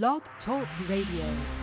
Blog Talk Radio.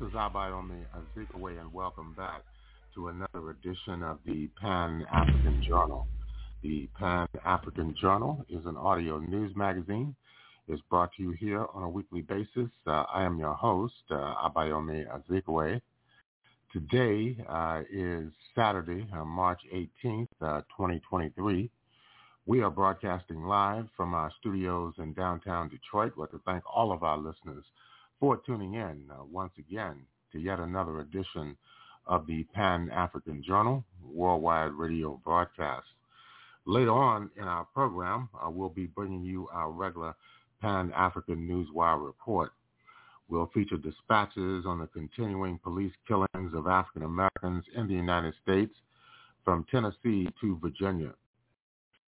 This is Abayomi Azikiwe, and welcome back to another edition of the Pan-African Journal. The Pan-African Journal is an audio news magazine. It's brought to you here on a weekly basis. Uh, I am your host, uh, Abayomi Azikiwe. Today uh, is Saturday, uh, March 18th, uh, 2023. We are broadcasting live from our studios in downtown Detroit. I'd like to thank all of our listeners for tuning in uh, once again to yet another edition of the Pan-African Journal worldwide radio broadcast. Later on in our program, uh, we'll be bringing you our regular Pan-African Newswire report. We'll feature dispatches on the continuing police killings of African Americans in the United States from Tennessee to Virginia.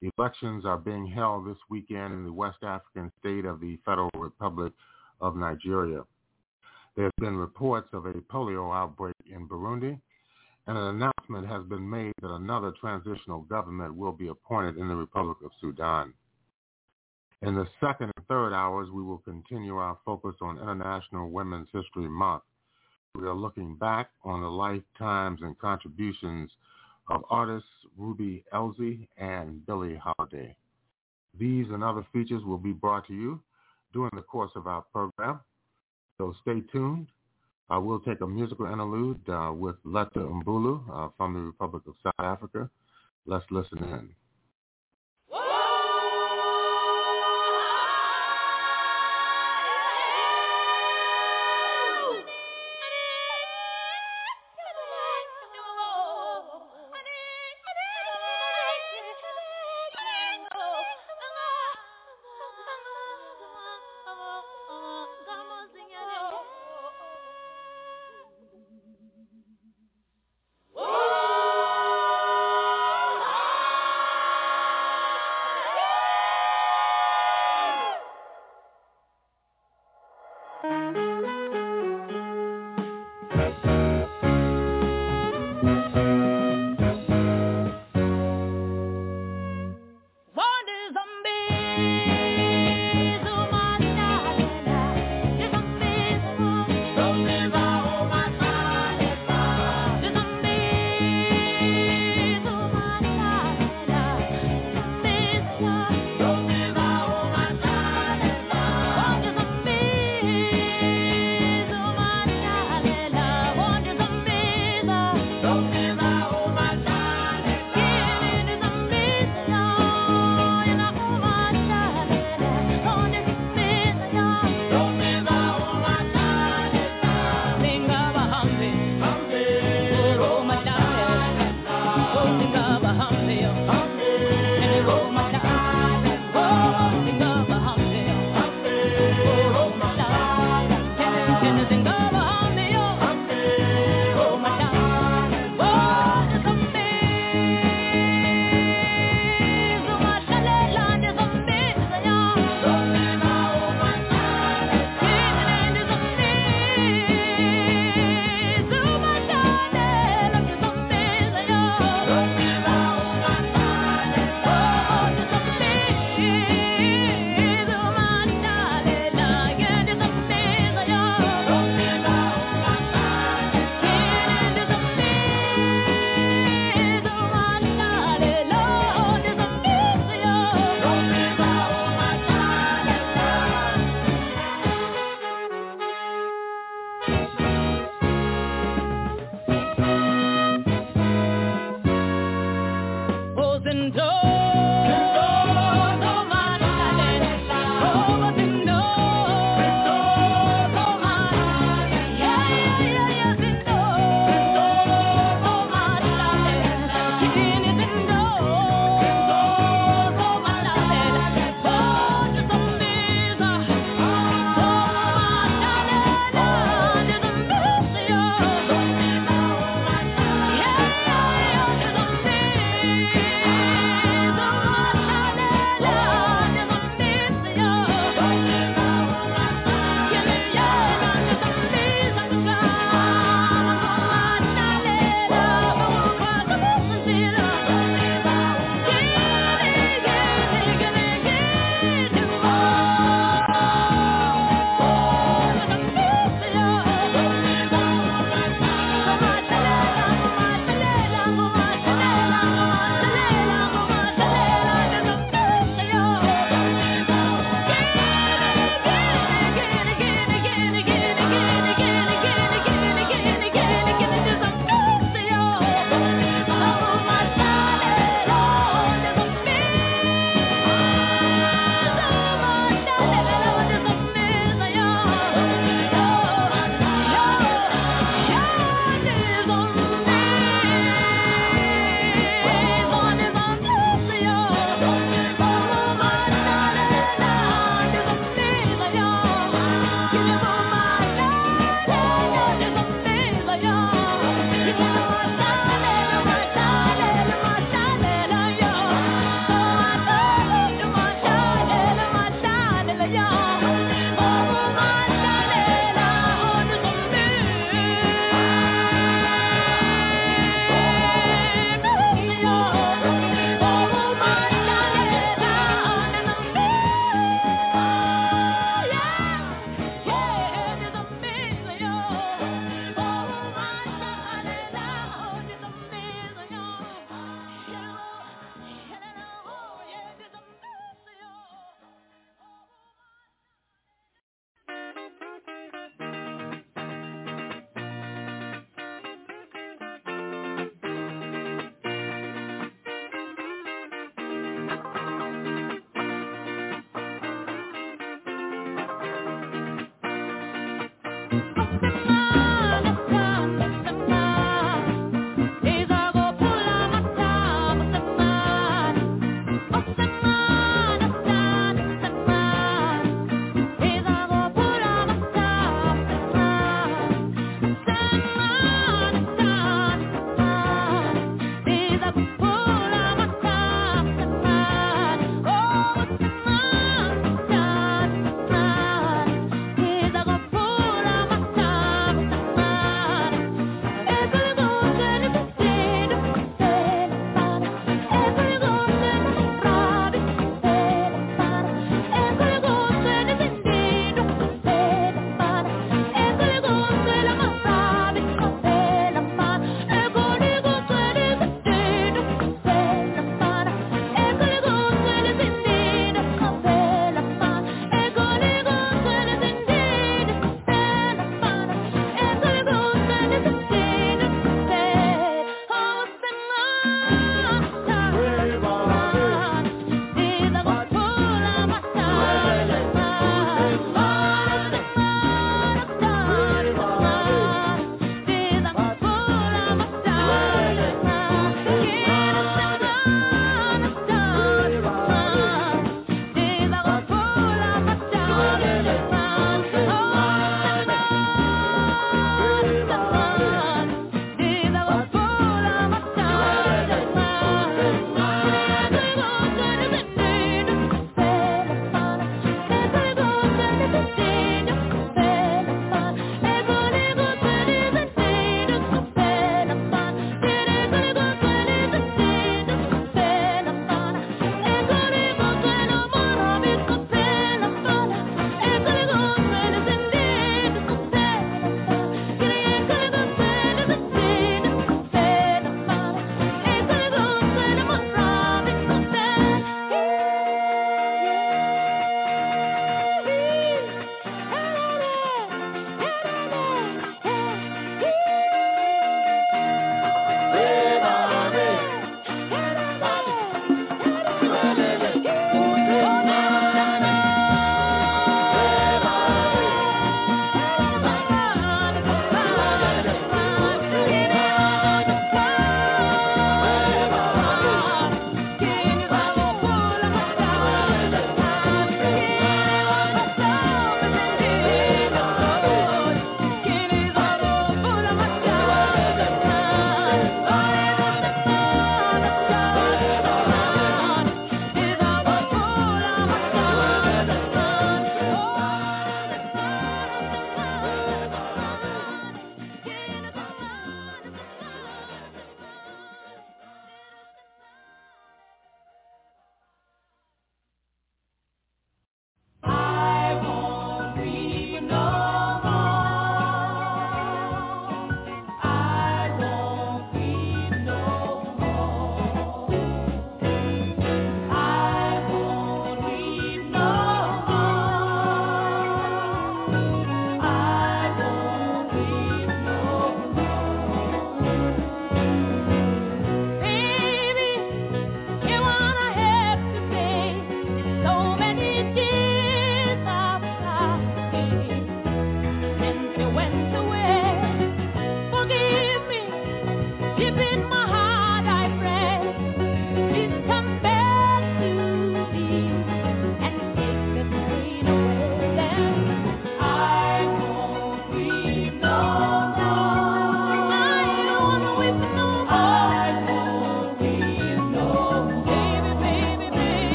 The Elections are being held this weekend in the West African state of the Federal Republic of Nigeria. There have been reports of a polio outbreak in Burundi, and an announcement has been made that another transitional government will be appointed in the Republic of Sudan. In the second and third hours, we will continue our focus on International Women's History Month. We are looking back on the lifetimes and contributions of artists Ruby Elzy and Billie Holiday. These and other features will be brought to you during the course of our program. So stay tuned. Uh, we'll take a musical interlude uh, with Letta Mbulu uh, from the Republic of South Africa. Let's listen in.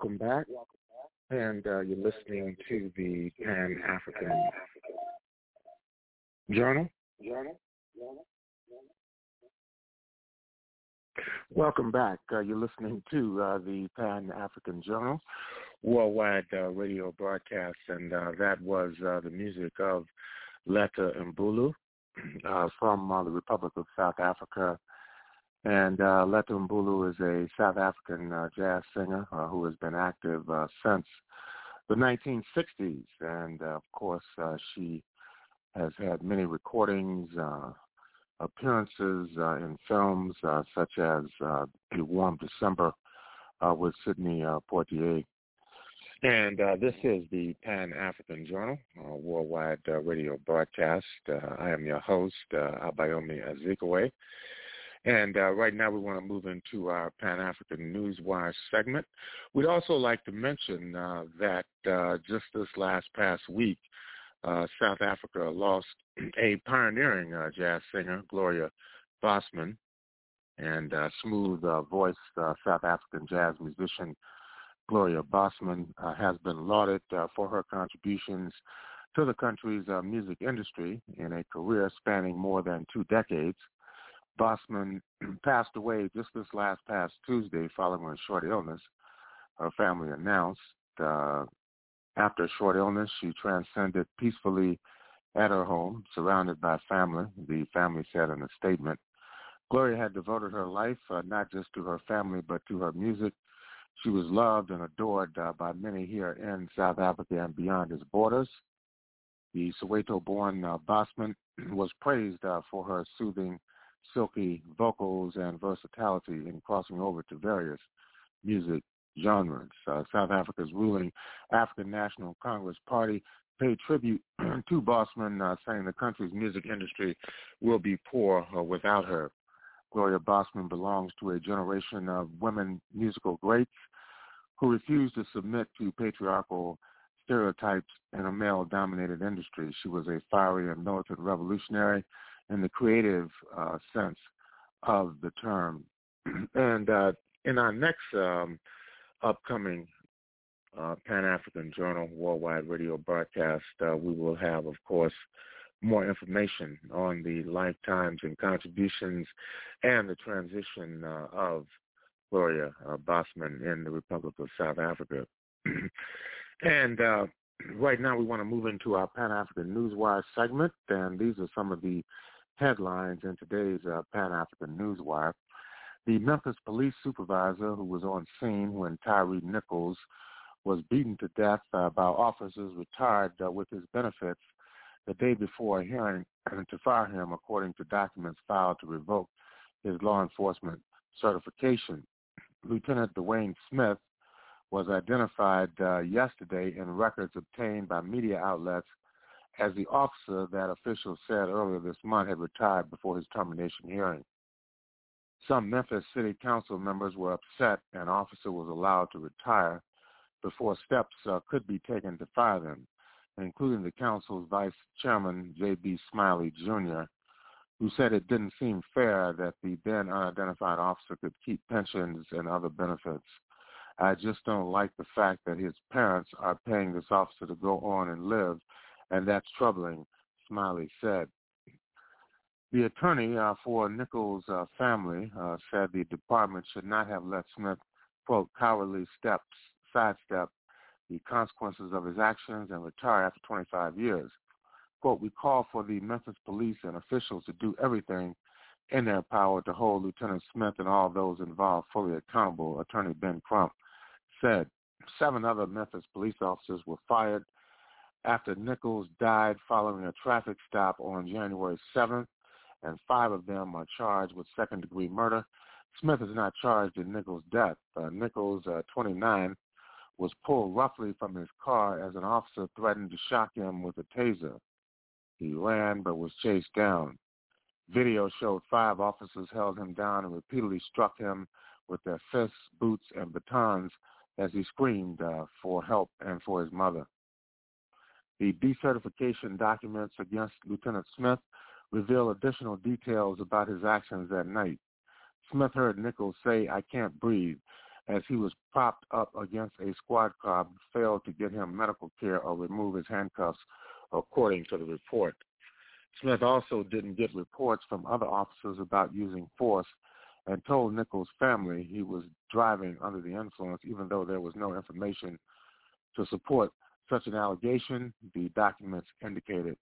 Welcome back. And uh, you're listening to the Pan African Journal. Welcome back. Uh, you're listening to uh, the Pan African Journal worldwide uh, radio broadcast, and uh, that was uh, the music of Letta Mbulu from the Republic of South Africa and uh, is a South African uh, jazz singer uh, who has been active uh, since the 1960s. And, uh, of course, uh, she has had many recordings, appearances in films such as The Warm December with Sidney Poitier. And this is the Pan-African Journal, worldwide radio broadcast. I am your host, Abayomi Azikiwe. And uh, right now we want to move into our Pan-African Newswire segment. We'd also like to mention uh, that uh, just this last past week, uh, South Africa lost a pioneering uh, jazz singer, Gloria Bosman, and uh, smooth-voiced South African jazz musician Gloria Bosman has been lauded for her contributions to the country's music industry in a career spanning more than two decades. Bosman passed away just this last past Tuesday following a short illness. Her family announced uh, after a short illness, she transcended peacefully at her home, surrounded by family, the family said in a statement. Gloria had devoted her life uh, not just to her family, but to her music. She was loved and adored uh, by many here in South Africa and beyond its borders. The Soweto-born uh, Bosman was praised uh, for her soothing, silky vocals and versatility in crossing over to various music genres. Uh, South Africa's ruling African National Congress Party paid tribute to Bosman, uh, saying the country's music industry will be poor uh, without her. Gloria Bosman belongs to a generation of women musical greats who refused to submit to patriarchal stereotypes in a male-dominated industry. She was a fiery and militant revolutionary in the creative uh, sense of the term. and uh, in our next um, upcoming uh, Pan-African Journal Worldwide Radio broadcast, uh, we will have, of course, more information on the lifetimes and contributions and the transition uh, of Gloria uh, Bosman in the Republic of South Africa. and right now we want to move into our Pan-African Newswire segment, and these are some of the headlines in today's uh, Pan-African Newswire. The Memphis police supervisor who was on scene when Tyree Nichols was beaten to death uh, by officers retired uh, with his benefits the day before a hearing to fire him according to documents filed to revoke his law enforcement certification. Lieutenant Dwayne Smith was identified uh, yesterday in records obtained by media outlets as the officer that officials said earlier this month had retired before his termination hearing. Some Memphis City Council members were upset an officer was allowed to retire before steps uh, could be taken to fire them including the council's vice chairman, J.B. Smiley Jr., who said it didn't seem fair that the then unidentified officer could keep pensions and other benefits. I just don't like the fact that his parents are paying this officer to go on and live, and that's troubling, Smiley said. The attorney uh, for Nichols' uh, family uh, said the department should not have let Smith, quote, cowardly steps, sidestep the consequences of his actions and retire after 25 years. Quote, we call for the Memphis police and officials to do everything in their power to hold Lieutenant Smith and all those involved fully accountable, Attorney Ben Crump said. Seven other Memphis police officers were fired after Nichols died following a traffic stop on January 7th, and five of them are charged with second-degree murder. Smith is not charged in Nichols' death. Uh, Nichols, uh, 29, was pulled roughly from his car as an officer threatened to shock him with a taser. He ran but was chased down. Video showed five officers held him down and repeatedly struck him with their fists, boots, and batons as he screamed uh, for help and for his mother. The decertification documents against Lieutenant Smith reveal additional details about his actions that night. Smith heard Nichols say, I can't breathe, as he was propped up against a squad car failed to get him medical care or remove his handcuffs, according to the report. Smith also didn't get reports from other officers about using force and told Nichols' family he was driving under the influence even though there was no information to support such an allegation, the documents indicated.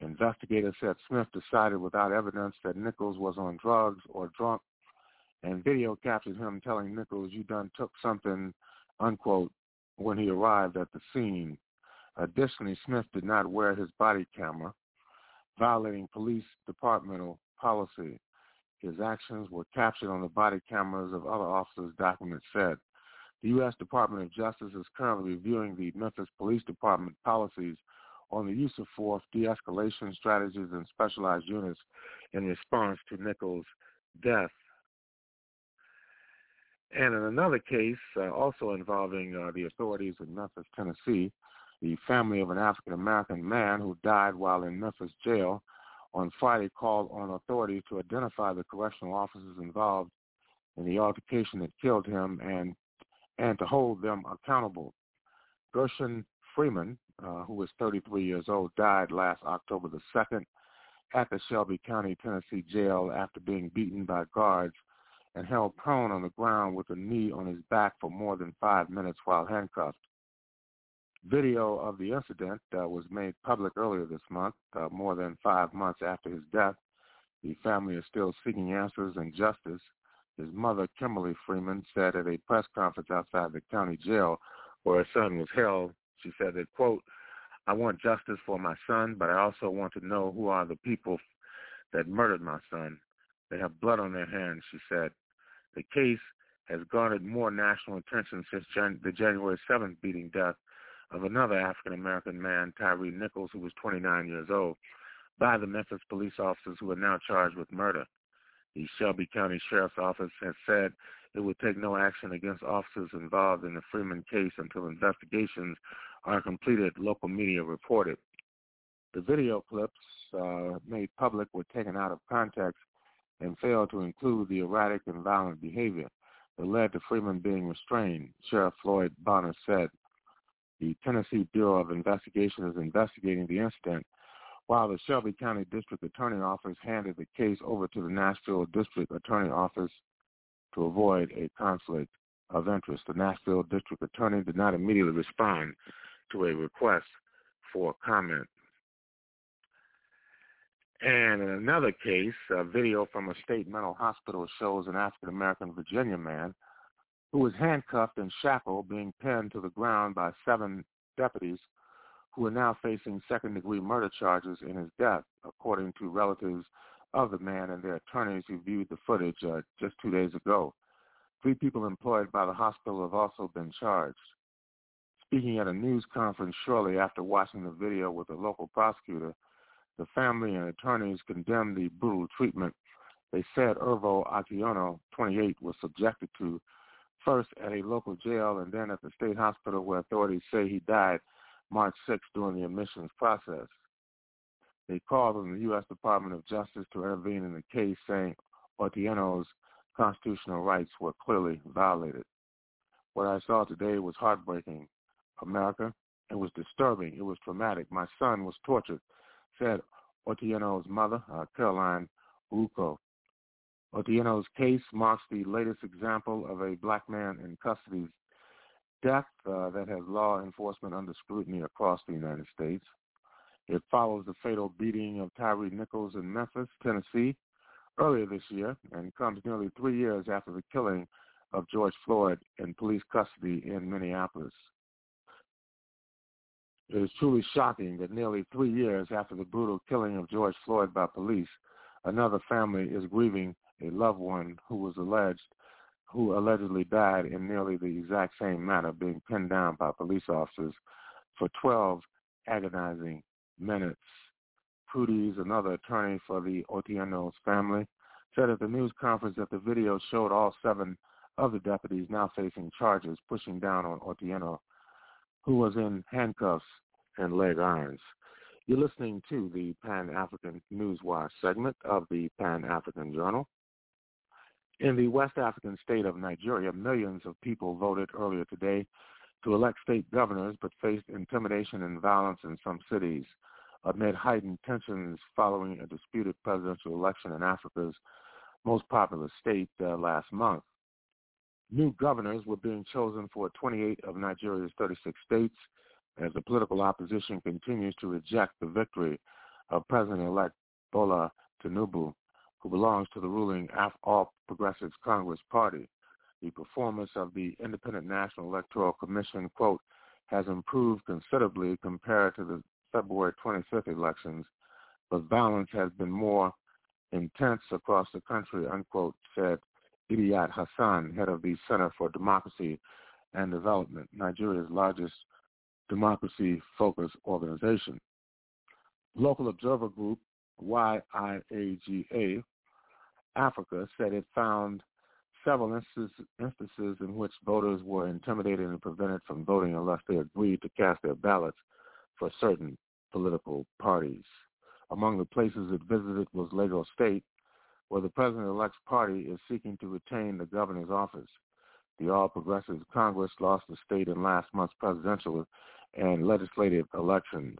Investigators said Smith decided without evidence that Nichols was on drugs or drunk and video captured him telling Nichols, you done took something, unquote, when he arrived at the scene. Additionally, Smith did not wear his body camera, violating police departmental policy. His actions were captured on the body cameras of other officers, documents said. The U.S. Department of Justice is currently reviewing the Memphis Police Department policies on the use of force, de-escalation strategies, and specialized units in response to Nichols' death. And in another case, uh, also involving uh, the authorities in Memphis, Tennessee, the family of an African-American man who died while in Memphis jail on Friday called on authorities to identify the correctional officers involved in the altercation that killed him and and to hold them accountable. Gershun Freeman, uh, who was 33 years old, died last October the 2nd at the Shelby County, Tennessee jail after being beaten by guards and held prone on the ground with a knee on his back for more than five minutes while handcuffed. Video of the incident uh, was made public earlier this month, uh, more than five months after his death. The family is still seeking answers and justice. His mother, Kimberly Freeman, said at a press conference outside the county jail where her son was held, she said that, quote, I want justice for my son, but I also want to know who are the people that murdered my son. They have blood on their hands, she said. The case has garnered more national attention since Jan- the January 7th beating death of another African-American man, Tyree Nichols, who was 29 years old, by the Memphis police officers who are now charged with murder. The Shelby County Sheriff's Office has said it would take no action against officers involved in the Freeman case until investigations are completed, local media reported. The video clips uh, made public were taken out of context and failed to include the erratic and violent behavior that led to Freeman being restrained, Sheriff Floyd Bonner said. The Tennessee Bureau of Investigation is investigating the incident, while the Shelby County District Attorney Office handed the case over to the Nashville District Attorney Office to avoid a conflict of interest. The Nashville District Attorney did not immediately respond to a request for comment. And in another case, a video from a state mental hospital shows an African-American Virginia man who was handcuffed and shackled, being pinned to the ground by seven deputies who are now facing second-degree murder charges in his death, according to relatives of the man and their attorneys who viewed the footage uh, just two days ago. Three people employed by the hospital have also been charged. Speaking at a news conference shortly after watching the video with a local prosecutor, the family and attorneys condemned the brutal treatment they said Irvo Otieno, 28, was subjected to first at a local jail and then at the state hospital where authorities say he died March 6 during the admissions process. They called on the U.S. Department of Justice to intervene in the case, saying Otieno's constitutional rights were clearly violated. What I saw today was heartbreaking. America, it was disturbing. It was traumatic. My son was tortured, said Otieno's mother, uh, Caroline Ouko. Otieno's case marks the latest example of a black man in custody's death uh, that has law enforcement under scrutiny across the United States. It follows the fatal beating of Tyree Nichols in Memphis, Tennessee, earlier this year, and comes nearly three years after the killing of George Floyd in police custody in Minneapolis. It is truly shocking that nearly three years after the brutal killing of George Floyd by police, another family is grieving a loved one who was alleged who allegedly died in nearly the exact same manner, being pinned down by police officers for 12 agonizing minutes. Krudys, another attorney for the Otieno's family, said at the news conference that the video showed all seven of the deputies now facing charges, pushing down on Otiono, who was in handcuffs and leg irons. You're listening to the Pan-African Newswire segment of the Pan-African Journal. In the West African state of Nigeria, millions of people voted earlier today to elect state governors but faced intimidation and violence in some cities amid heightened tensions following a disputed presidential election in Africa's most populous state uh, last month. New governors were being chosen for 28 of Nigeria's 36 states as the political opposition continues to reject the victory of President-elect Bola Tinubu who belongs to the ruling All Progressives Congress Party. The performance of the Independent National Electoral Commission, quote, has improved considerably compared to the February 25th elections, but violence has been more intense across the country, unquote, said Idayat Hassan, head of the Center for Democracy and Development, Nigeria's largest democracy-focused organization. Local observer group YIAGA Africa said it found several instances, in which voters were intimidated and prevented from voting unless they agreed to cast their ballots for certain political parties. Among the places it visited was Lagos State, where the president-elect's party is seeking to retain the governor's office. The All Progressives Congress lost the state in last month's presidential and legislative elections.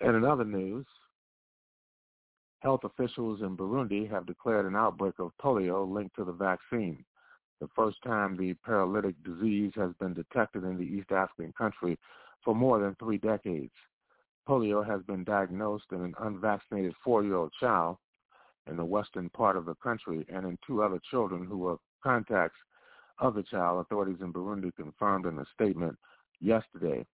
And in other news, health officials in Burundi have declared an outbreak of polio linked to the vaccine. The first time the paralytic disease has been detected in the East African country for more than three decades. Polio has been diagnosed in an unvaccinated four-year-old child in the western part of the country and in two other children who were contacts of the child, authorities in Burundi confirmed in a statement yesterday.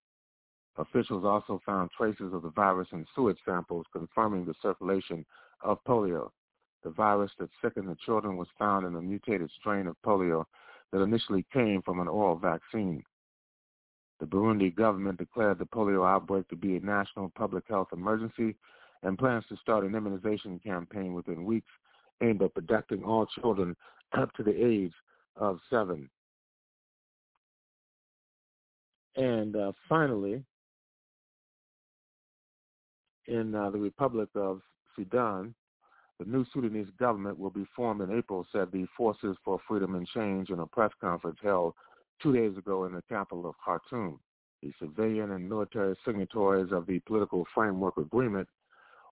Officials also found traces of the virus in sewage samples confirming the circulation of polio. The virus that sickened the children was found in a mutated strain of polio that initially came from an oral vaccine. The Burundi government declared the polio outbreak to be a national public health emergency and plans to start an immunization campaign within weeks aimed at protecting all children up to the age of seven. And uh, finally, in uh, the Republic of Sudan, the new Sudanese government will be formed in April, said the Forces for Freedom and Change in a press conference held two days ago in the capital of Khartoum. The civilian and military signatories of the political framework agreement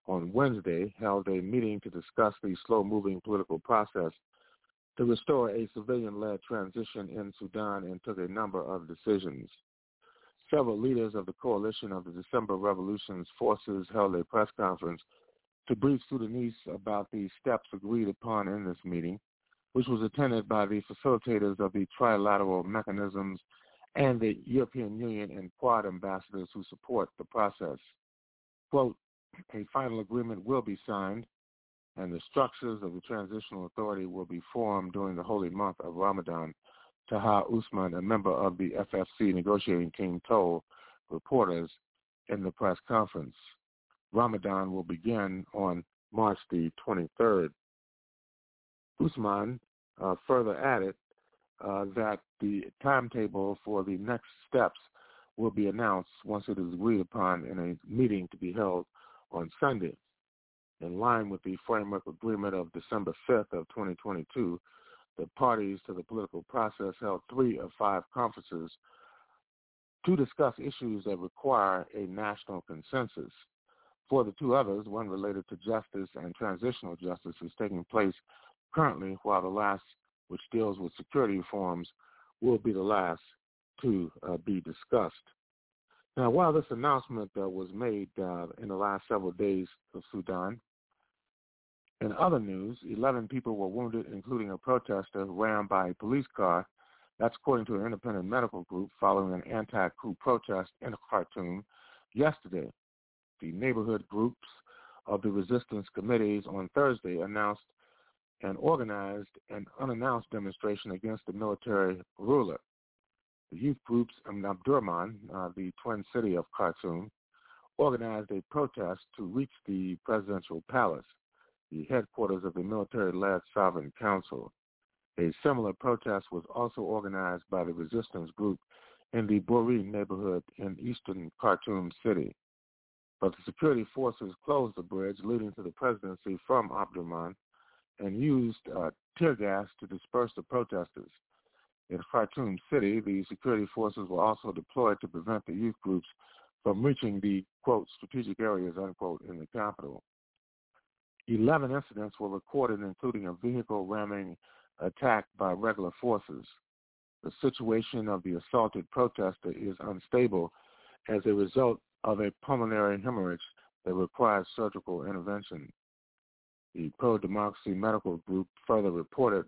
on Wednesday held a meeting to discuss the slow-moving political process to restore a civilian-led transition in Sudan and took a number of decisions. Several leaders of the coalition of the December Revolution's forces held a press conference to brief Sudanese about the steps agreed upon in this meeting, which was attended by the facilitators of the trilateral mechanisms and the European Union and Quad ambassadors who support the process. Quote, a final agreement will be signed and the structures of the transitional authority will be formed during the holy month of Ramadan, Taha Usman, a member of the FFC negotiating team, told reporters in the press conference. Ramadan will begin on March the 23rd. Usman uh, further added uh, that the timetable for the next steps will be announced once it is agreed upon in a meeting to be held on Sunday. In line with the framework agreement of December 5th of 2022, the parties to the political process held three of five conferences to discuss issues that require a national consensus. For the two others, one related to justice and transitional justice is taking place currently, while the last, which deals with security reforms, will be the last to uh, be discussed. Now, while this announcement uh, was made uh, in the last several days of Sudan, in other news, 11 people were wounded, including a protester rammed by a police car. That's according to an independent medical group following an anti-coup protest in Khartoum yesterday. The neighborhood groups of the resistance committees on Thursday announced and organized an unannounced demonstration against the military ruler. The youth groups in Omdurman, uh, the twin city of Khartoum, organized a protest to reach the presidential palace the headquarters of the military-led Sovereign Council. A similar protest was also organized by the resistance group in the Buri neighborhood in eastern Khartoum city. But the security forces closed the bridge leading to the presidency from Omdurman and used uh, tear gas to disperse the protesters. In Khartoum city, the security forces were also deployed to prevent the youth groups from reaching the, quote, strategic areas, unquote, in the capital. 11 incidents were recorded, including a vehicle ramming attack by regular forces. The situation of the assaulted protester is unstable as a result of a pulmonary hemorrhage that requires surgical intervention. The pro-democracy medical group further reported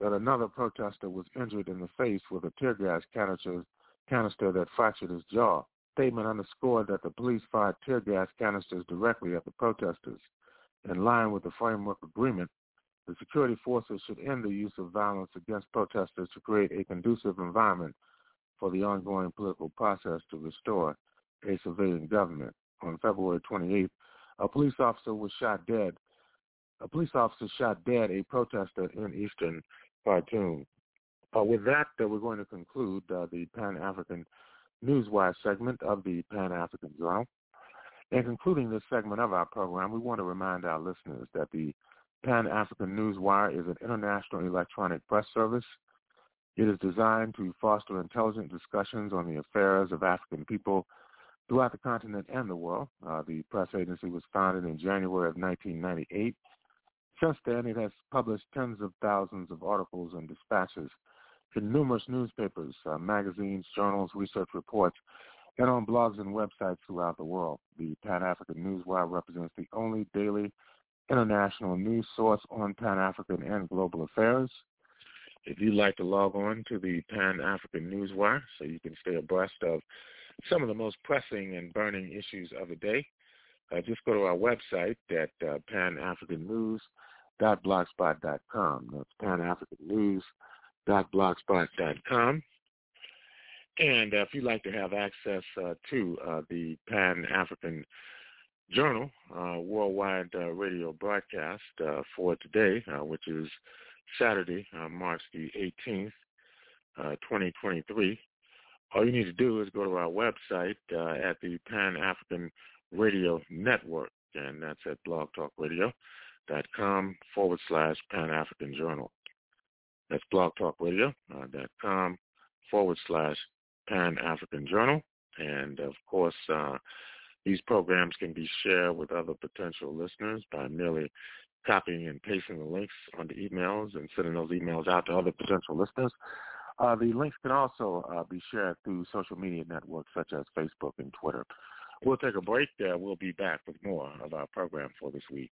that another protester was injured in the face with a tear gas canister, canister that fractured his jaw. Statement underscored that the police fired tear gas canisters directly at the protesters in line with the framework agreement, the security forces should end the use of violence against protesters to create a conducive environment for the ongoing political process to restore a civilian government. On February 28th, a police officer was shot dead. A police officer shot dead a protester in eastern Khartoum. Uh, with that, uh, we're going to conclude uh, the Pan-African Newswire segment of the Pan-African Journal. In concluding this segment of our program, we want to remind our listeners that the Pan-African Newswire is an international electronic press service It is designed to foster intelligent discussions on the affairs of African people throughout the continent and the world. Uh, the press agency was founded in January of 1998. Since then, it has published tens of thousands of articles and dispatches in numerous newspapers, uh, magazines, journals, research reports, and on blogs and websites throughout the world. The Pan-African Newswire represents the only daily international news source on Pan-African and global affairs. If you'd like to log on to the Pan-African Newswire so you can stay abreast of some of the most pressing and burning issues of the day, uh, just go to our website at uh, panafricannews.blogspot.com. That's panafricannews.blogspot.com. And uh, if you'd like to have access uh, to uh, the Pan-African Journal uh, worldwide uh, radio broadcast uh, for today, which is Saturday, March the 18th, 2023, all you need to do is go to our website at the Pan-African Radio Network, and that's at blogtalkradio.com forward slash Pan-African Journal. That's blogtalkradio.com forward slash Pan-African Journal. And of course, uh, these programs can be shared with other potential listeners by merely copying and pasting the links on the emails and sending those emails out to other potential listeners. Uh, the links can also uh, be shared through social media networks such as Facebook and Twitter. We'll take a break. there. we'll be back with more of our program for this week.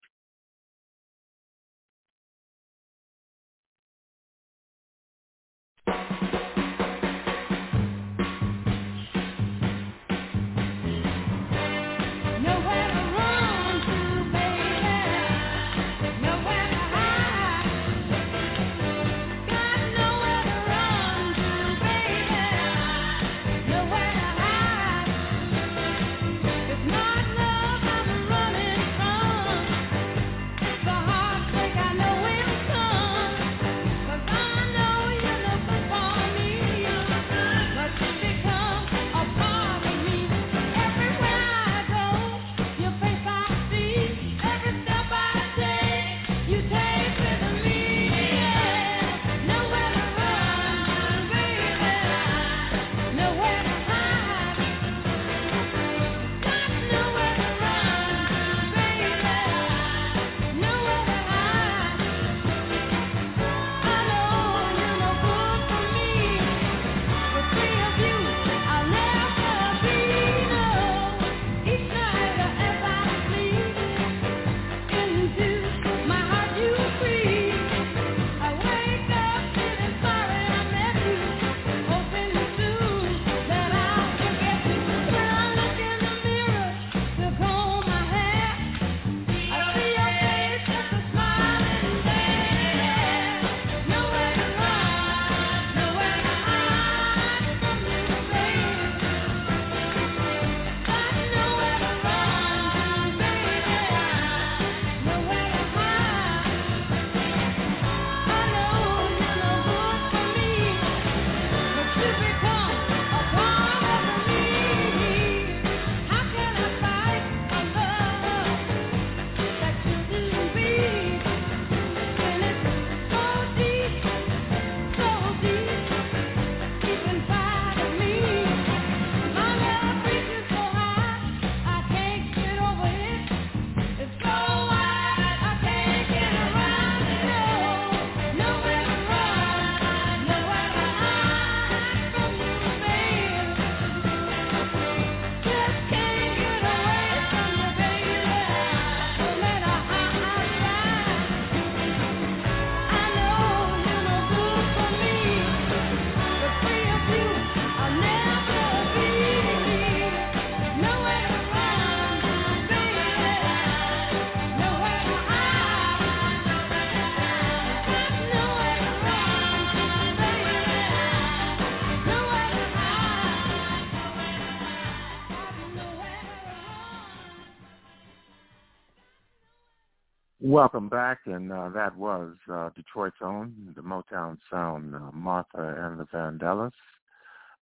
Welcome back, and uh, that was uh, Detroit's own, the Motown sound, uh, Martha and the Vandellas,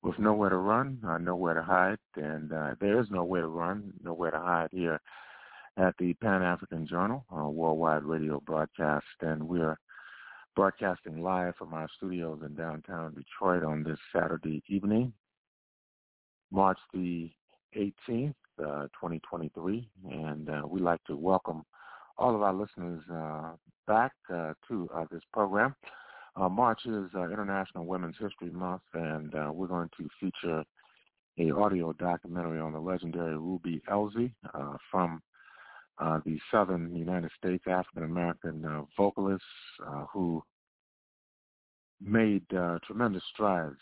with nowhere to run, uh, nowhere to hide, and uh, there is nowhere to run, nowhere to hide here at the Pan African Journal, uh, worldwide radio broadcast, and we're broadcasting live from our studios in downtown Detroit on this Saturday evening, March the 18th, uh, 2023. And uh, we'd like to welcome all of our listeners uh, back uh, to uh, this program. March is International Women's History Month, and we're going to feature a audio documentary on the legendary Ruby Elzy from uh, the southern United States African American uh, vocalist uh, who made tremendous strides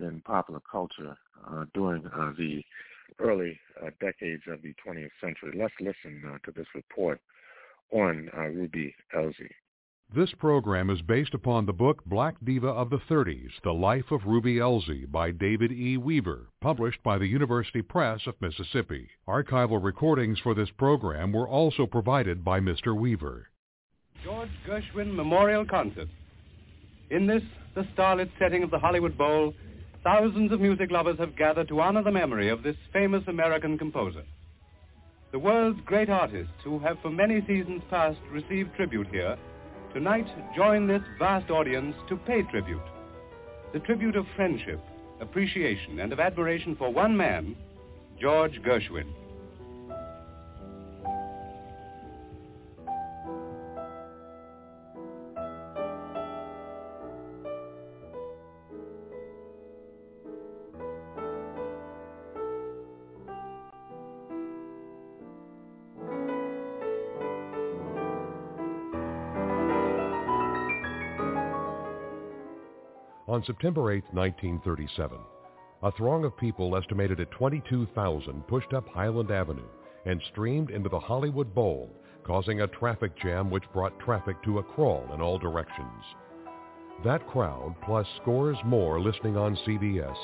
in popular culture during the early decades of the 20th century. Let's listen to this report on uh, Ruby Elzy. This program is based upon the book Black Diva of the 30s, The Life of Ruby Elzy by David E. Weaver, published by the University Press of Mississippi. Archival recordings for this program were also provided by Mr. Weaver. George Gershwin Memorial Concert. In this, the starlit setting of the Hollywood Bowl, thousands of music lovers have gathered to honor the memory of this famous American composer. The world's great artists who have for many seasons past received tribute here Tonight, join this vast audience to pay tribute. The tribute of friendship, appreciation, and of admiration for one man, George Gershwin. On September 8, 1937, a throng of people estimated at 22,000 pushed up Highland Avenue and streamed into the Hollywood Bowl, causing a traffic jam which brought traffic to a crawl in all directions. That crowd, plus scores more listening on CBS,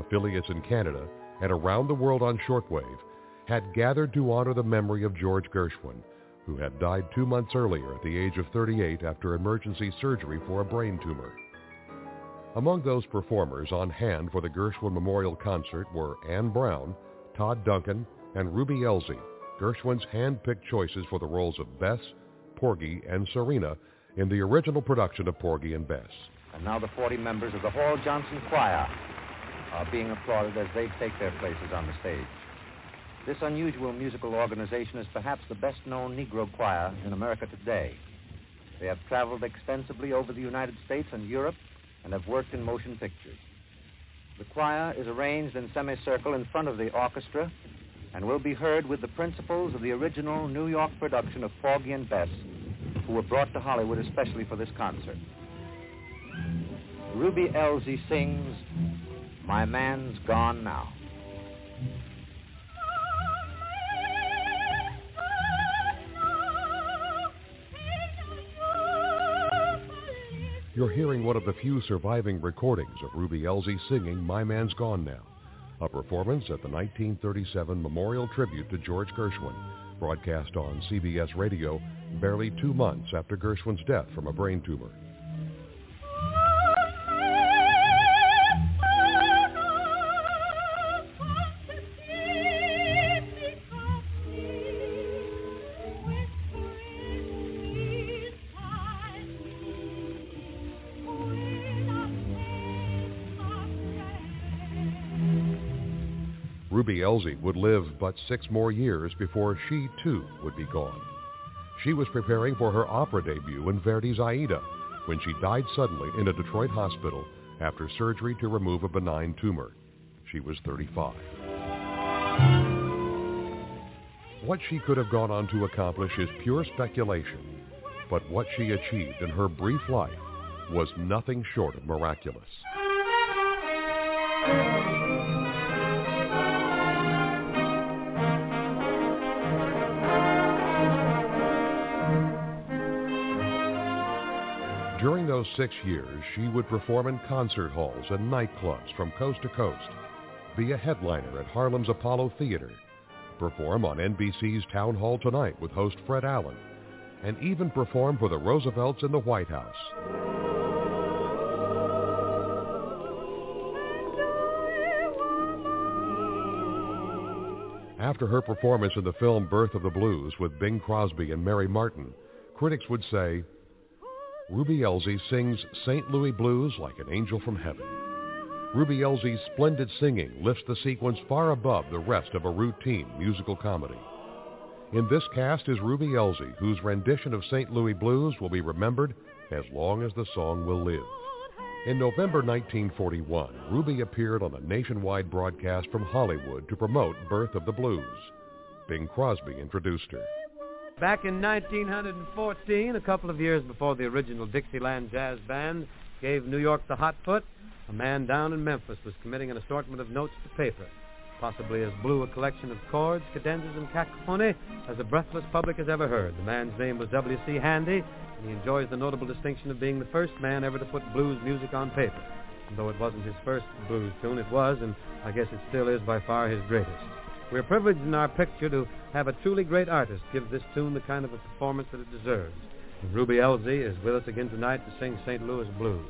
affiliates in Canada, and around the world on shortwave, had gathered to honor the memory of George Gershwin, who had died two months earlier at the age of 38 after emergency surgery for a brain tumor. Among those performers on hand for the Gershwin Memorial Concert were Anne Brown, Todd Duncan, and Ruby Elzy, Gershwin's hand-picked choices for the roles of Bess, Porgy, and Serena in the original production of Porgy and Bess. And now the 40 members of the Hall Johnson Choir are being applauded as they take their places on the stage. This unusual musical organization is perhaps the best-known Negro choir in America today. They have traveled extensively over the United States and Europe and have worked in motion pictures. The choir is arranged in semicircle in front of the orchestra and will be heard with the principals of the original New York production of Porgy and Bess, who were brought to Hollywood especially for this concert. Ruby Elzy sings, My Man's Gone Now. You're hearing one of the few surviving recordings of Ruby Elzy singing My Man's Gone Now, a performance at the 1937 Memorial Tribute to George Gershwin, broadcast on CBS Radio barely two months after Gershwin's death from a brain tumor. Would live but six more years before she, too, would be gone. She was preparing for her opera debut in Verdi's Aida when she died suddenly in a Detroit hospital after surgery to remove a benign tumor. She was 35. What she could have gone on to accomplish is pure speculation, but what she achieved in her brief life was nothing short of miraculous. During those six years, she would perform in concert halls and nightclubs from coast to coast, be a headliner at Harlem's Apollo Theater, perform on NBC's Town Hall Tonight with host Fred Allen, and even perform for the Roosevelts in the White House. After her performance in the film Birth of the Blues with Bing Crosby and Mary Martin, critics would say, Ruby Elzy sings St. Louis Blues like an angel from heaven. Ruby Elzy's splendid singing lifts the sequence far above the rest of a routine musical comedy. In this cast is Ruby Elzy, whose rendition of St. Louis Blues will be remembered as long as the song will live. In November 1941, Ruby appeared on a nationwide broadcast from Hollywood to promote Birth of the Blues. Bing Crosby introduced her. Back in 1914, a couple of years before the original Dixieland Jazz Band gave New York the hot foot, a man down in Memphis was committing an assortment of notes to paper, possibly as blue a collection of chords, cadenzas, and cacophony as the breathless public has ever heard. The man's name was W.C. Handy, and he enjoys the notable distinction of being the first man ever to put blues music on paper. And though it wasn't his first blues tune, it was, and I guess it still is by far his greatest. We're privileged in our picture to have a truly great artist give this tune the kind of a performance that it deserves. And Ruby Elzy is with us again tonight to sing St. Louis Blues.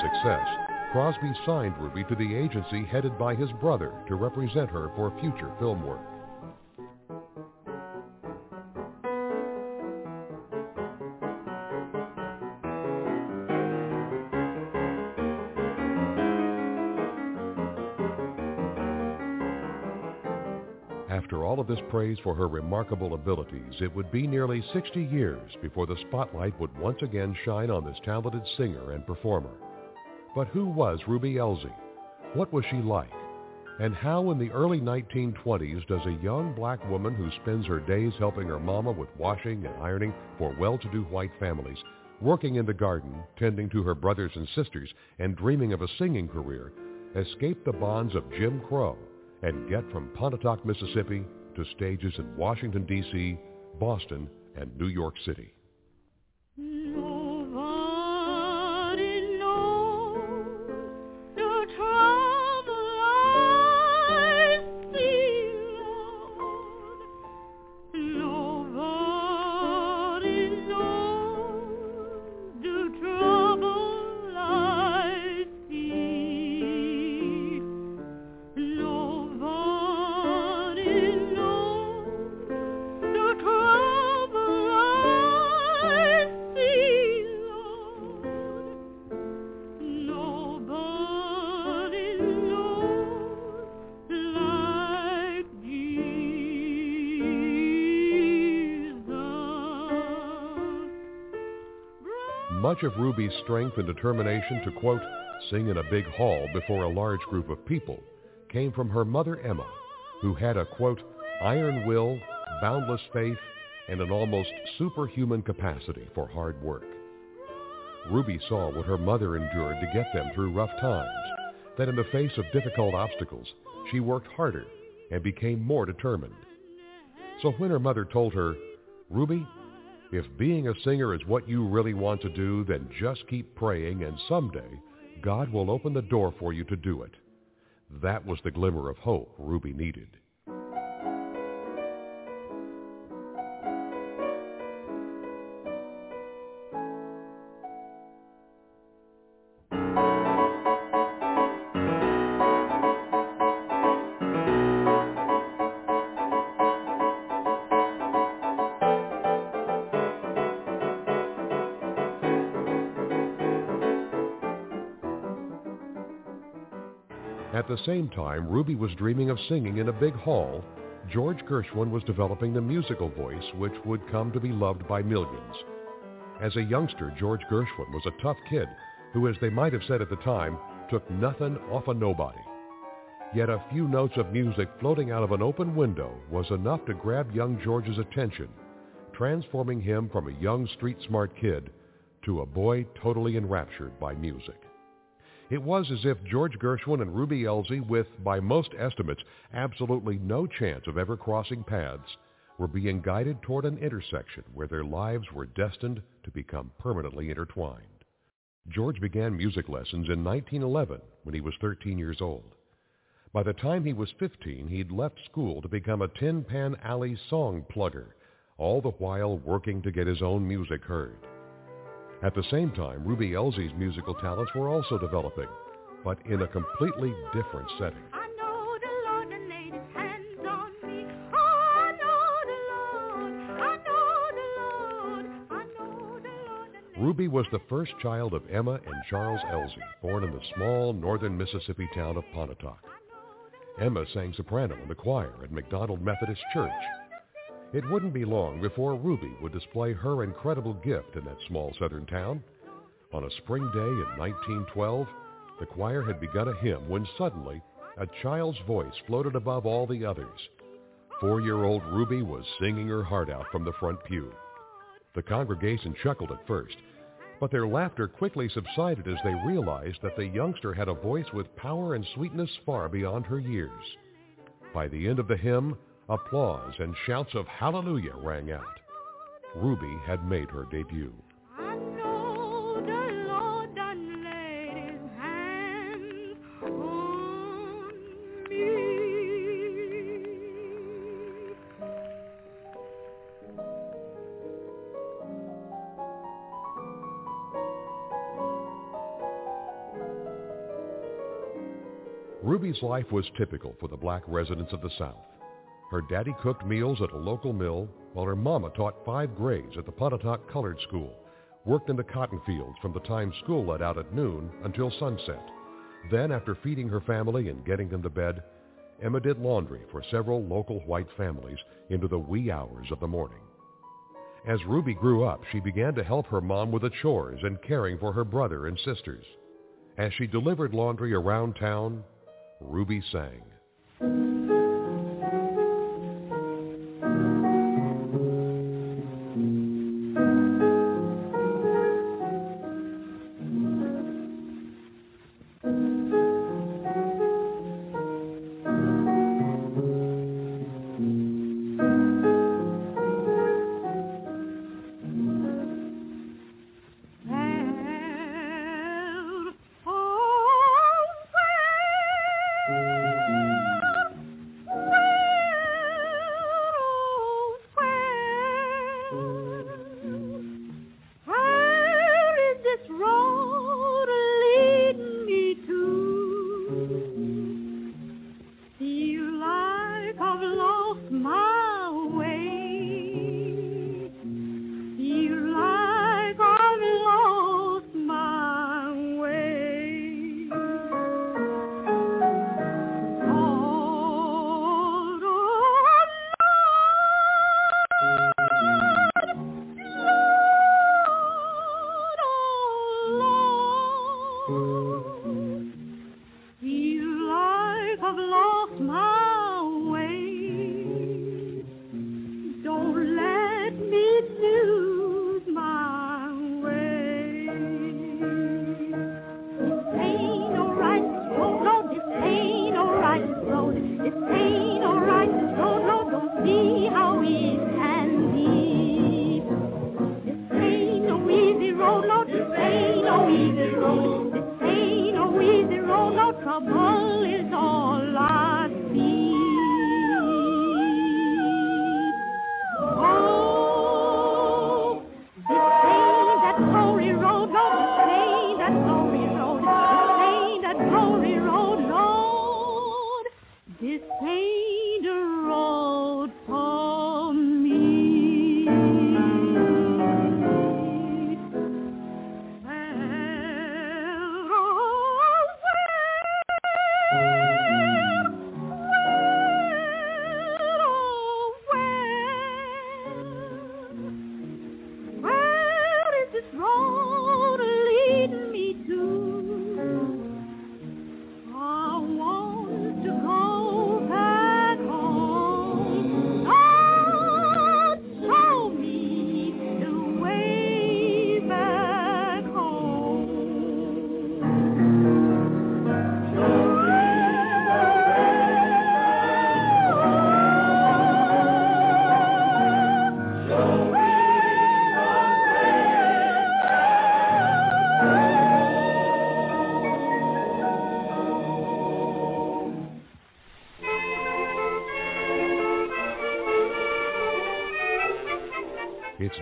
Success, Crosby signed Ruby to the agency headed by his brother to represent her for future film work. After all of this praise for her remarkable abilities, it would be nearly 60 years before the spotlight would once again shine on this talented singer and performer. But who was Ruby Elzy? What was she like? And how in the early 1920s does a young black woman who spends her days helping her mama with washing and ironing for well-to-do white families, working in the garden, tending to her brothers and sisters, and dreaming of a singing career, escape the bonds of Jim Crow and get from Pontotoc, Mississippi to stages in Washington, D.C., Boston, and New York City. Much of Ruby's strength and determination to, quote, sing in a big hall before a large group of people came from her mother Emma, who had a, quote, iron will, boundless faith, and an almost superhuman capacity for hard work. Ruby saw what her mother endured to get them through rough times, that in the face of difficult obstacles, she worked harder and became more determined. So when her mother told her, Ruby, if being a singer is what you really want to do, then just keep praying and someday God will open the door for you to do it. That was the glimmer of hope Ruby needed. At the same time Ruby was dreaming of singing in a big hall, George Gershwin was developing the musical voice which would come to be loved by millions. As a youngster, George Gershwin was a tough kid who, as they might have said at the time, took nothing off a nobody. Yet a few notes of music floating out of an open window was enough to grab young George's attention, transforming him from a young street-smart kid to a boy totally enraptured by music. It was as if George Gershwin and Ruby Elzy, with, by most estimates, absolutely no chance of ever crossing paths, were being guided toward an intersection where their lives were destined to become permanently intertwined. George began music lessons in 1911 when he was 13 years old. By the time he was 15, he'd left school to become a Tin Pan Alley song plugger, all the while working to get his own music heard. At the same time, Ruby Elzy's musical talents were also developing, but in a completely different setting. Ruby was the first child of Emma and Charles Elzy, born in the small northern Mississippi town of Pontotoc. Emma sang soprano in the choir at McDonald Methodist Church, it wouldn't be long before Ruby would display her incredible gift in that small southern town. On a spring day in 1912, the choir had begun a hymn when suddenly a child's voice floated above all the others. Four-year-old Ruby was singing her heart out from the front pew. The congregation chuckled at first, but their laughter quickly subsided as they realized that the youngster had a voice with power and sweetness far beyond her years. By the end of the hymn, Applause and shouts of hallelujah rang out. Ruby had made her debut. Ruby's life was typical for the black residents of the South. Her daddy cooked meals at a local mill, while her mama taught five grades at the Pontotoc Colored School, worked in the cotton fields from the time school let out at noon until sunset. Then, after feeding her family and getting them to bed, Emma did laundry for several local white families into the wee hours of the morning. As Ruby grew up, she began to help her mom with the chores and caring for her brother and sisters. As she delivered laundry around town, Ruby sang.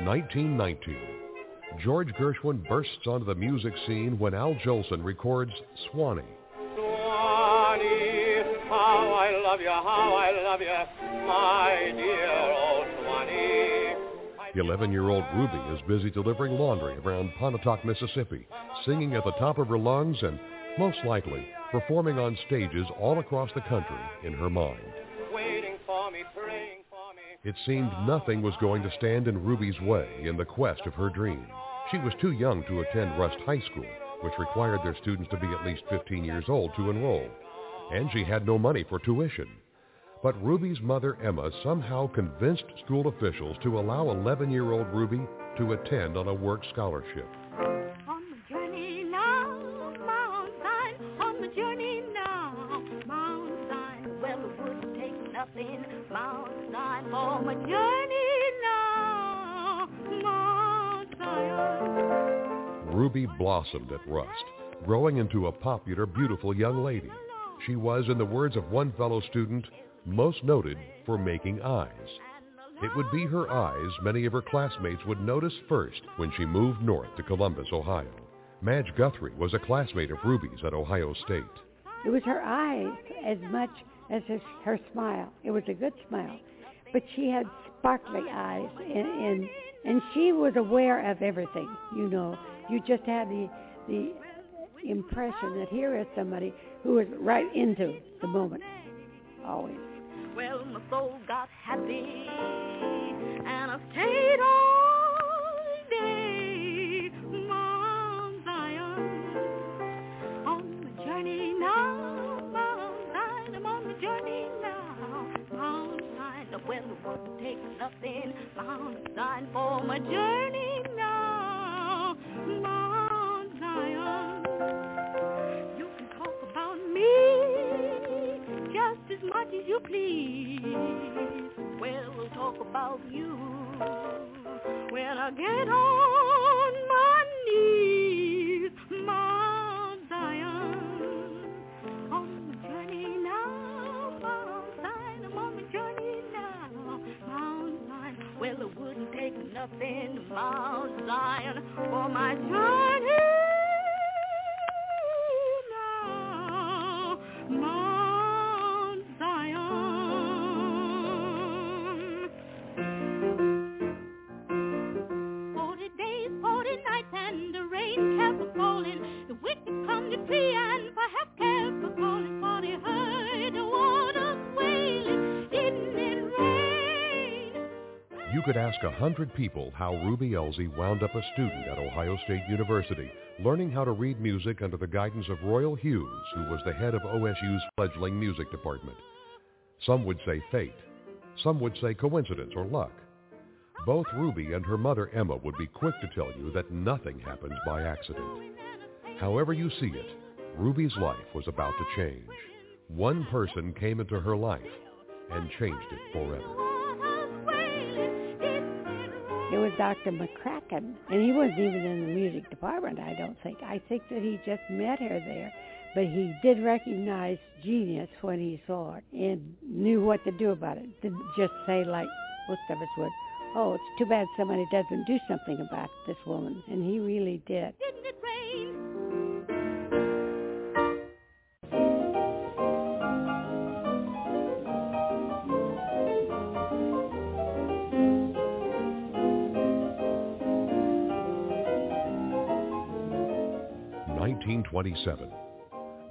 1919. George Gershwin bursts onto the music scene when Al Jolson records Swanee. Swanee, how I love you, how I love you, my dear old Swanee. 11-year-old Ruby is busy delivering laundry around Pontotoc, Mississippi, singing at the top of her lungs and, most likely, performing on stages all across the country in her mind. It seemed nothing was going to stand in Ruby's way in the quest of her dream. She was too young to attend Rust High School, which required their students to be at least 15 years old to enroll. And she had no money for tuition. But Ruby's mother, Emma, somehow convinced school officials to allow 11-year-old Ruby to attend on a work scholarship. Blossomed at Rust, growing into a popular, beautiful young lady. She was, in the words of one fellow student, most noted for making eyes. It would be her eyes many of her classmates would notice first when she moved north to Columbus, Ohio. Madge Guthrie was a classmate of Ruby's at Ohio State. It was her eyes as much as her, her smile. It was a good smile but she had sparkly eyes, and, and and she was aware of everything. You know, you just had the the impression that here is somebody who was right into the moment, always. Well, my soul got happy, and I stayed all day, Mount Zion, on the journey now, Mount Zion, I'm on the journey well, it won't take nothing. Mount Zion for my journey much as you please. Well, we'll talk about you when I get on my knees. Mount Zion. On the journey now. Mount Zion, I'm on the journey well, it wouldn't take nothing Mount Zion for my journey You could ask a hundred people how Ruby Elzy wound up a student at Ohio State University, learning how to read music under the guidance of Royal Hughes, who was the head of OSU's fledgling music department. Some would say fate. Some would say coincidence or luck. Both Ruby and her mother Emma would be quick to tell you that nothing happens by accident. However you see it, Ruby's life was about to change. One person came into her life and changed it forever. It was Dr. McCracken, and he wasn't even in the music department, I don't think. I think that he just met her there, but he did recognize genius when he saw it and knew what to do about it. Didn't just say like most of us would, oh, it's too bad somebody doesn't do something about this woman, and he really did. Didn't it rain? 1927.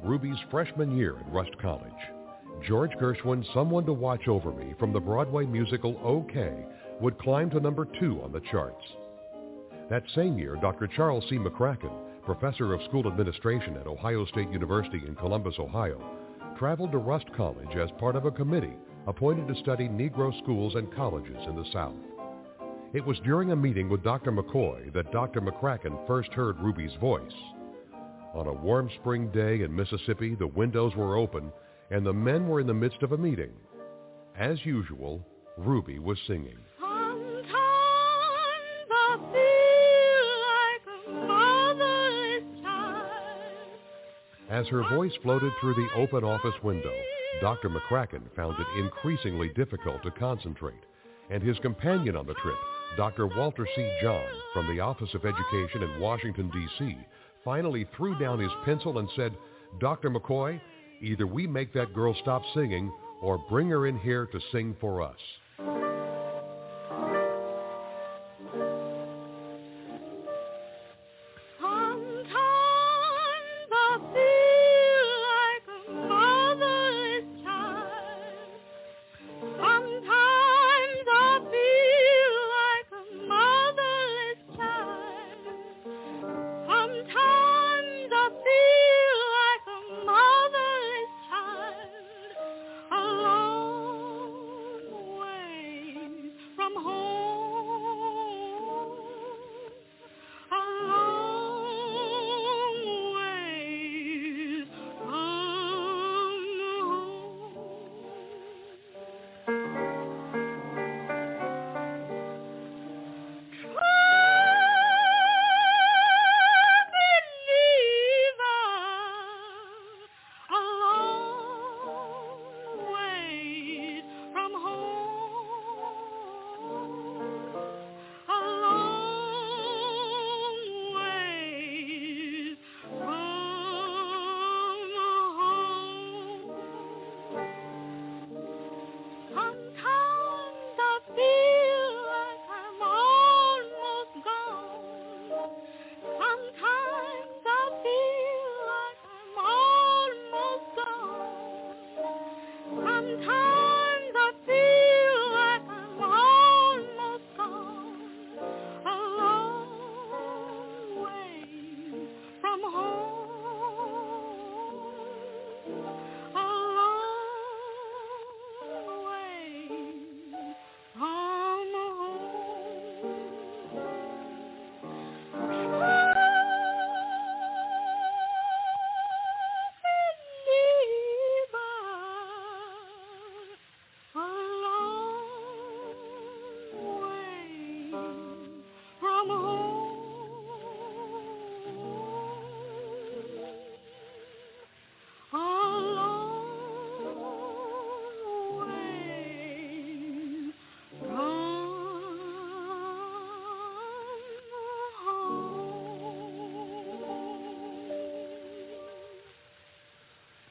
Ruby's freshman year at Rust College. George Gershwin's Someone to Watch Over Me from the Broadway musical OK would climb to number two on the charts. That same year, Dr. Charles C. McCracken, professor of school administration at Ohio State University in Columbus, Ohio, traveled to Rust College as part of a committee appointed to study Negro schools and colleges in the South. It was during a meeting with Dr. McCoy that Dr. McCracken first heard Ruby's voice. On a warm spring day in Mississippi, the windows were open and the men were in the midst of a meeting. As usual, Ruby was singing. Sometimes I feel like a motherless child. As her voice floated through the open office window, Dr. McCracken found it increasingly difficult to concentrate, and his companion on the trip, Dr. Walter C. John from the Office of Education in Washington, D.C., finally threw down his pencil and said, Dr. McCoy, either we make that girl stop singing or bring her in here to sing for us.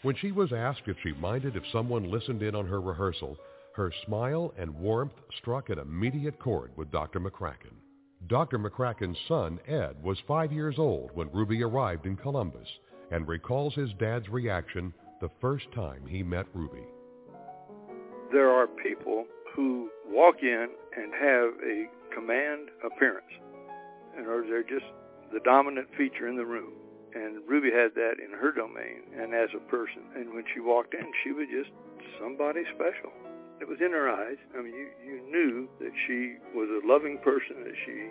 When she was asked if she minded if someone listened in on her rehearsal, her smile and warmth struck an immediate chord with Dr. McCracken. Dr. McCracken's son, Ed, was five years old when Ruby arrived in Columbus and recalls his dad's reaction the first time he met Ruby. there are people who walk in and have a command appearance. Other they're just the dominant feature in the room. Ruby had that in her domain and as a person. And when she walked in, she was just somebody special. It was in her eyes. I mean, you, you knew that she was a loving person, that she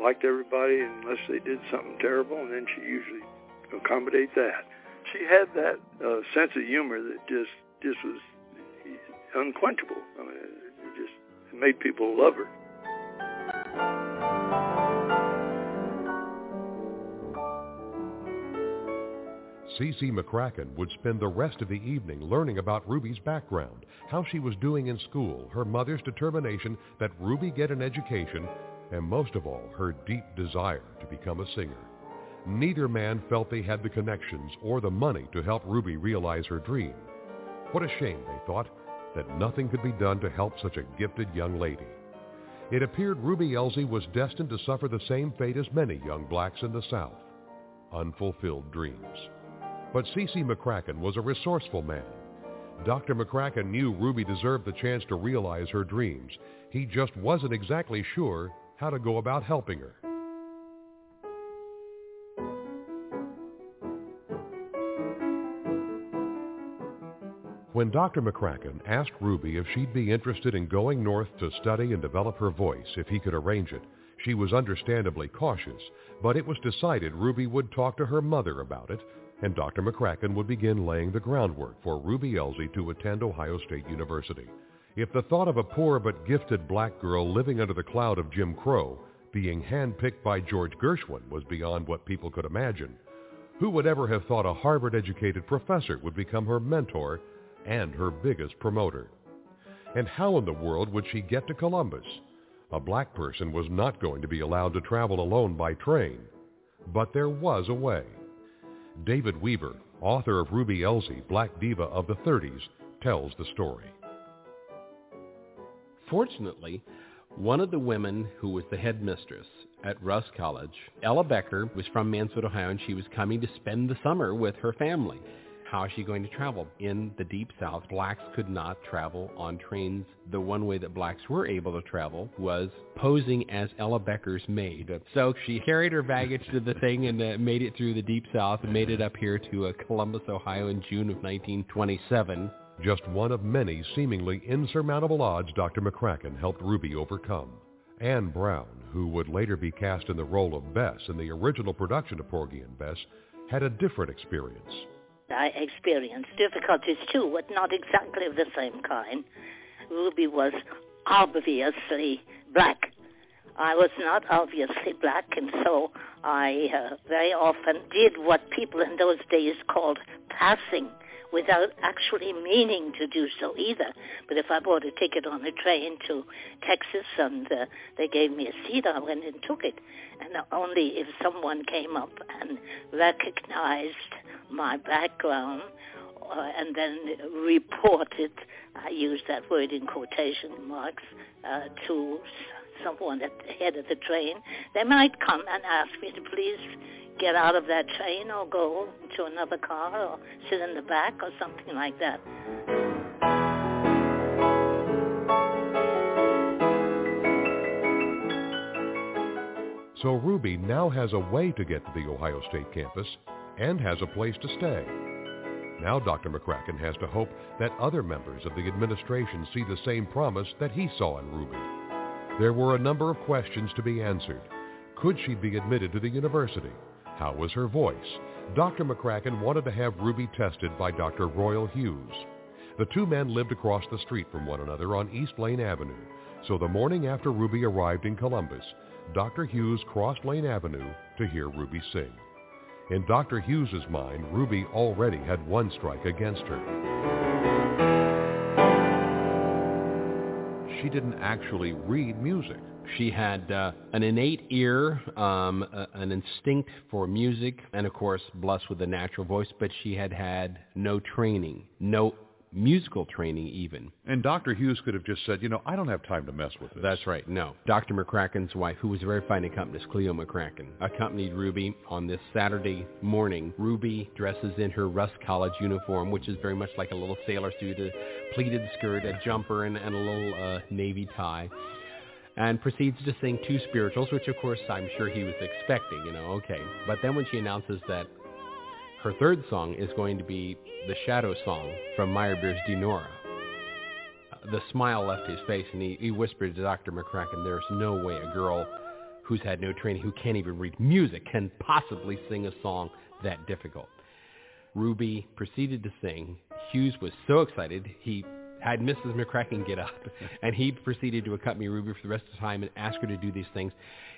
liked everybody unless they did something terrible, and then she usually accommodate that. She had that uh, sense of humor that just just was unquenchable. I mean, it just made people love her. C.C. McCracken would spend the rest of the evening learning about Ruby's background, how she was doing in school, her mother's determination that Ruby get an education, and most of all, her deep desire to become a singer. Neither man felt they had the connections or the money to help Ruby realize her dream. What a shame, they thought, that nothing could be done to help such a gifted young lady. It appeared Ruby Elzy was destined to suffer the same fate as many young blacks in the South, unfulfilled dreams. But C.C. McCracken was a resourceful man. Dr. McCracken knew Ruby deserved the chance to realize her dreams. He just wasn't exactly sure how to go about helping her. When Dr. McCracken asked Ruby if she'd be interested in going north to study and develop her voice if he could arrange it, she was understandably cautious, but it was decided Ruby would talk to her mother about it, and Dr. McCracken would begin laying the groundwork for Ruby Elzy to attend Ohio State University. If the thought of a poor but gifted black girl living under the cloud of Jim Crow being handpicked by George Gershwin was beyond what people could imagine, who would ever have thought a Harvard-educated professor would become her mentor and her biggest promoter. And how in the world would she get to Columbus? A black person was not going to be allowed to travel alone by train. But there was a way. David Weaver, author of Ruby Elzy, Black Diva of the 30s, tells the story. Fortunately, one of the women who was the headmistress at Rust College, Ella Becker, was from Mansfield, Ohio, and she was coming to spend the summer with her family. How is she going to travel? In the Deep South, blacks could not travel on trains. The one way that blacks were able to travel was posing as Ella Becker's maid. So she carried her baggage to the thing and uh, made it through the Deep South and made it up here to uh, Columbus, Ohio in June of 1927. Just one of many seemingly insurmountable odds Dr. McCracken helped Ruby overcome. Anne Brown, who would later be cast in the role of Bess in the original production of Porgy and Bess, had a different experience. I experienced difficulties too, but not exactly of the same kind. Ruby was obviously black. I was not obviously black, and so I uh, very often did what people in those days called passing without actually meaning to do so either. But if I bought a ticket on a train to Texas and uh, they gave me a seat, I went and took it. And only if someone came up and recognized my background uh, and then reported, I use that word in quotation marks, uh, to someone at the head of the train, they might come and ask me to please get out of that train or go to another car or sit in the back or something like that. So Ruby now has a way to get to the Ohio State campus and has a place to stay. Now Dr. McCracken has to hope that other members of the administration see the same promise that he saw in Ruby. There were a number of questions to be answered. Could she be admitted to the university? How was her voice? Dr. McCracken wanted to have Ruby tested by Dr. Royal Hughes. The two men lived across the street from one another on East Lane Avenue, so the morning after Ruby arrived in Columbus, Dr. Hughes crossed Lane Avenue to hear Ruby sing. In Dr. Hughes's mind, Ruby already had one strike against her. She didn't actually read music. She had uh, an innate ear, um, uh, an instinct for music, and of course, blessed with a natural voice, but she had had no training, no musical training even. And Dr. Hughes could have just said, you know, I don't have time to mess with this. That's right. No. Dr. McCracken's wife, who was a very fine accompanist, Cleo McCracken, accompanied Ruby on this Saturday morning. Ruby dresses in her Rust College uniform, which is very much like a little sailor suit, a pleated skirt, a jumper, and, and a little uh, navy tie and proceeds to sing two spirituals, which of course I'm sure he was expecting, you know, okay. But then when she announces that her third song is going to be the Shadow Song from Meyerbeer's Dinorah. The smile left his face, and he, he whispered to Dr. McCracken, there's no way a girl who's had no training, who can't even read music, can possibly sing a song that difficult. Ruby proceeded to sing. Hughes was so excited, he had Mrs. McCracken get up, and he proceeded to accompany Ruby for the rest of the time and ask her to do these things.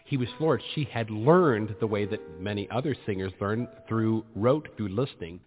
He was floored. She had learned the way that many other singers learn through rote, through listening.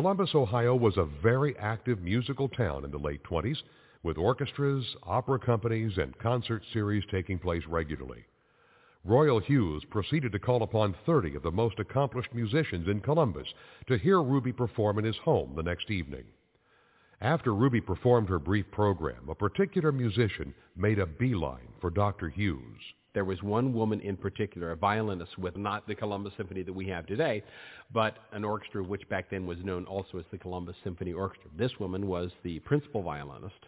Columbus, Ohio was a very active musical town in the late 20s, with orchestras, opera companies, and concert series taking place regularly. Royal Hughes proceeded to call upon 30 of the most accomplished musicians in Columbus to hear Ruby perform in his home the next evening. After Ruby performed her brief program, a particular musician made a beeline for Dr. Hughes. There was one woman in particular, a violinist with not the Columbus Symphony that we have today, but an orchestra which back then was known also as the Columbus Symphony Orchestra. This woman was the principal violinist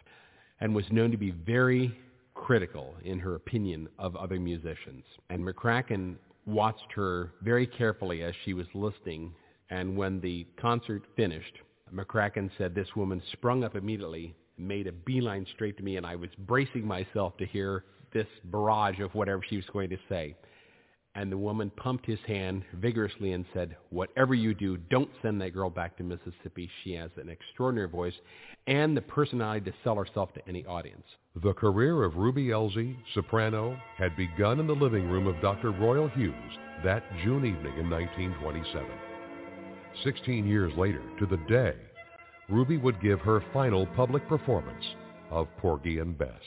and was known to be very critical in her opinion of other musicians. And McCracken watched her very carefully as she was listening, and when the concert finished, McCracken said this woman sprung up immediately, made a beeline straight to me, and I was bracing myself to hear this barrage of whatever she was going to say. And the woman pumped his hand vigorously and said, whatever you do, don't send that girl back to Mississippi. She has an extraordinary voice and the personality to sell herself to any audience. The career of Ruby Elzy, soprano, had begun in the living room of Dr. Royal Hughes that June evening in 1927. Sixteen years later, to the day, Ruby would give her final public performance of Porgy and Bess.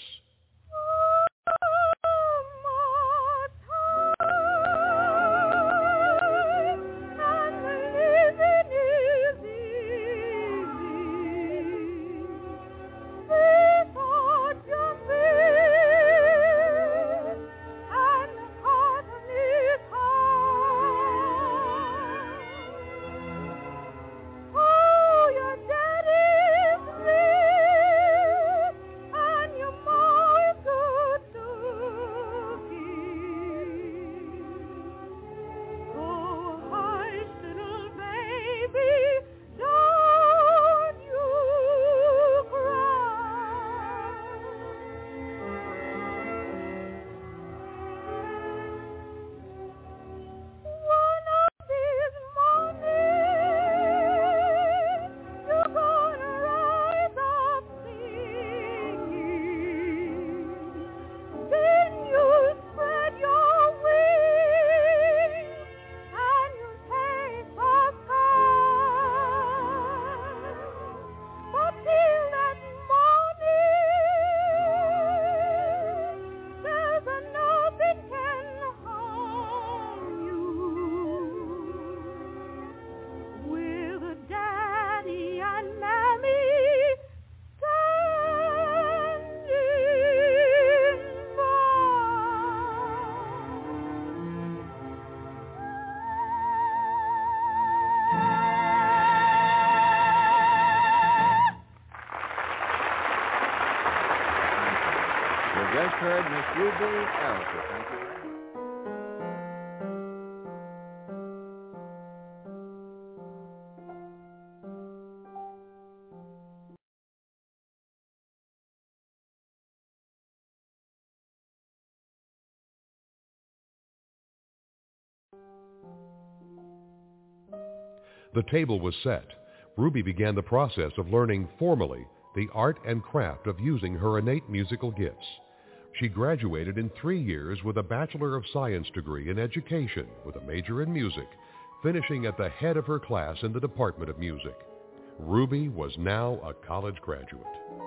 The table was set. Ruby began the process of learning formally the art and craft of using her innate musical gifts. She graduated in three years with a Bachelor of Science degree in education with a major in music, finishing at the head of her class in the Department of Music. Ruby was now a college graduate.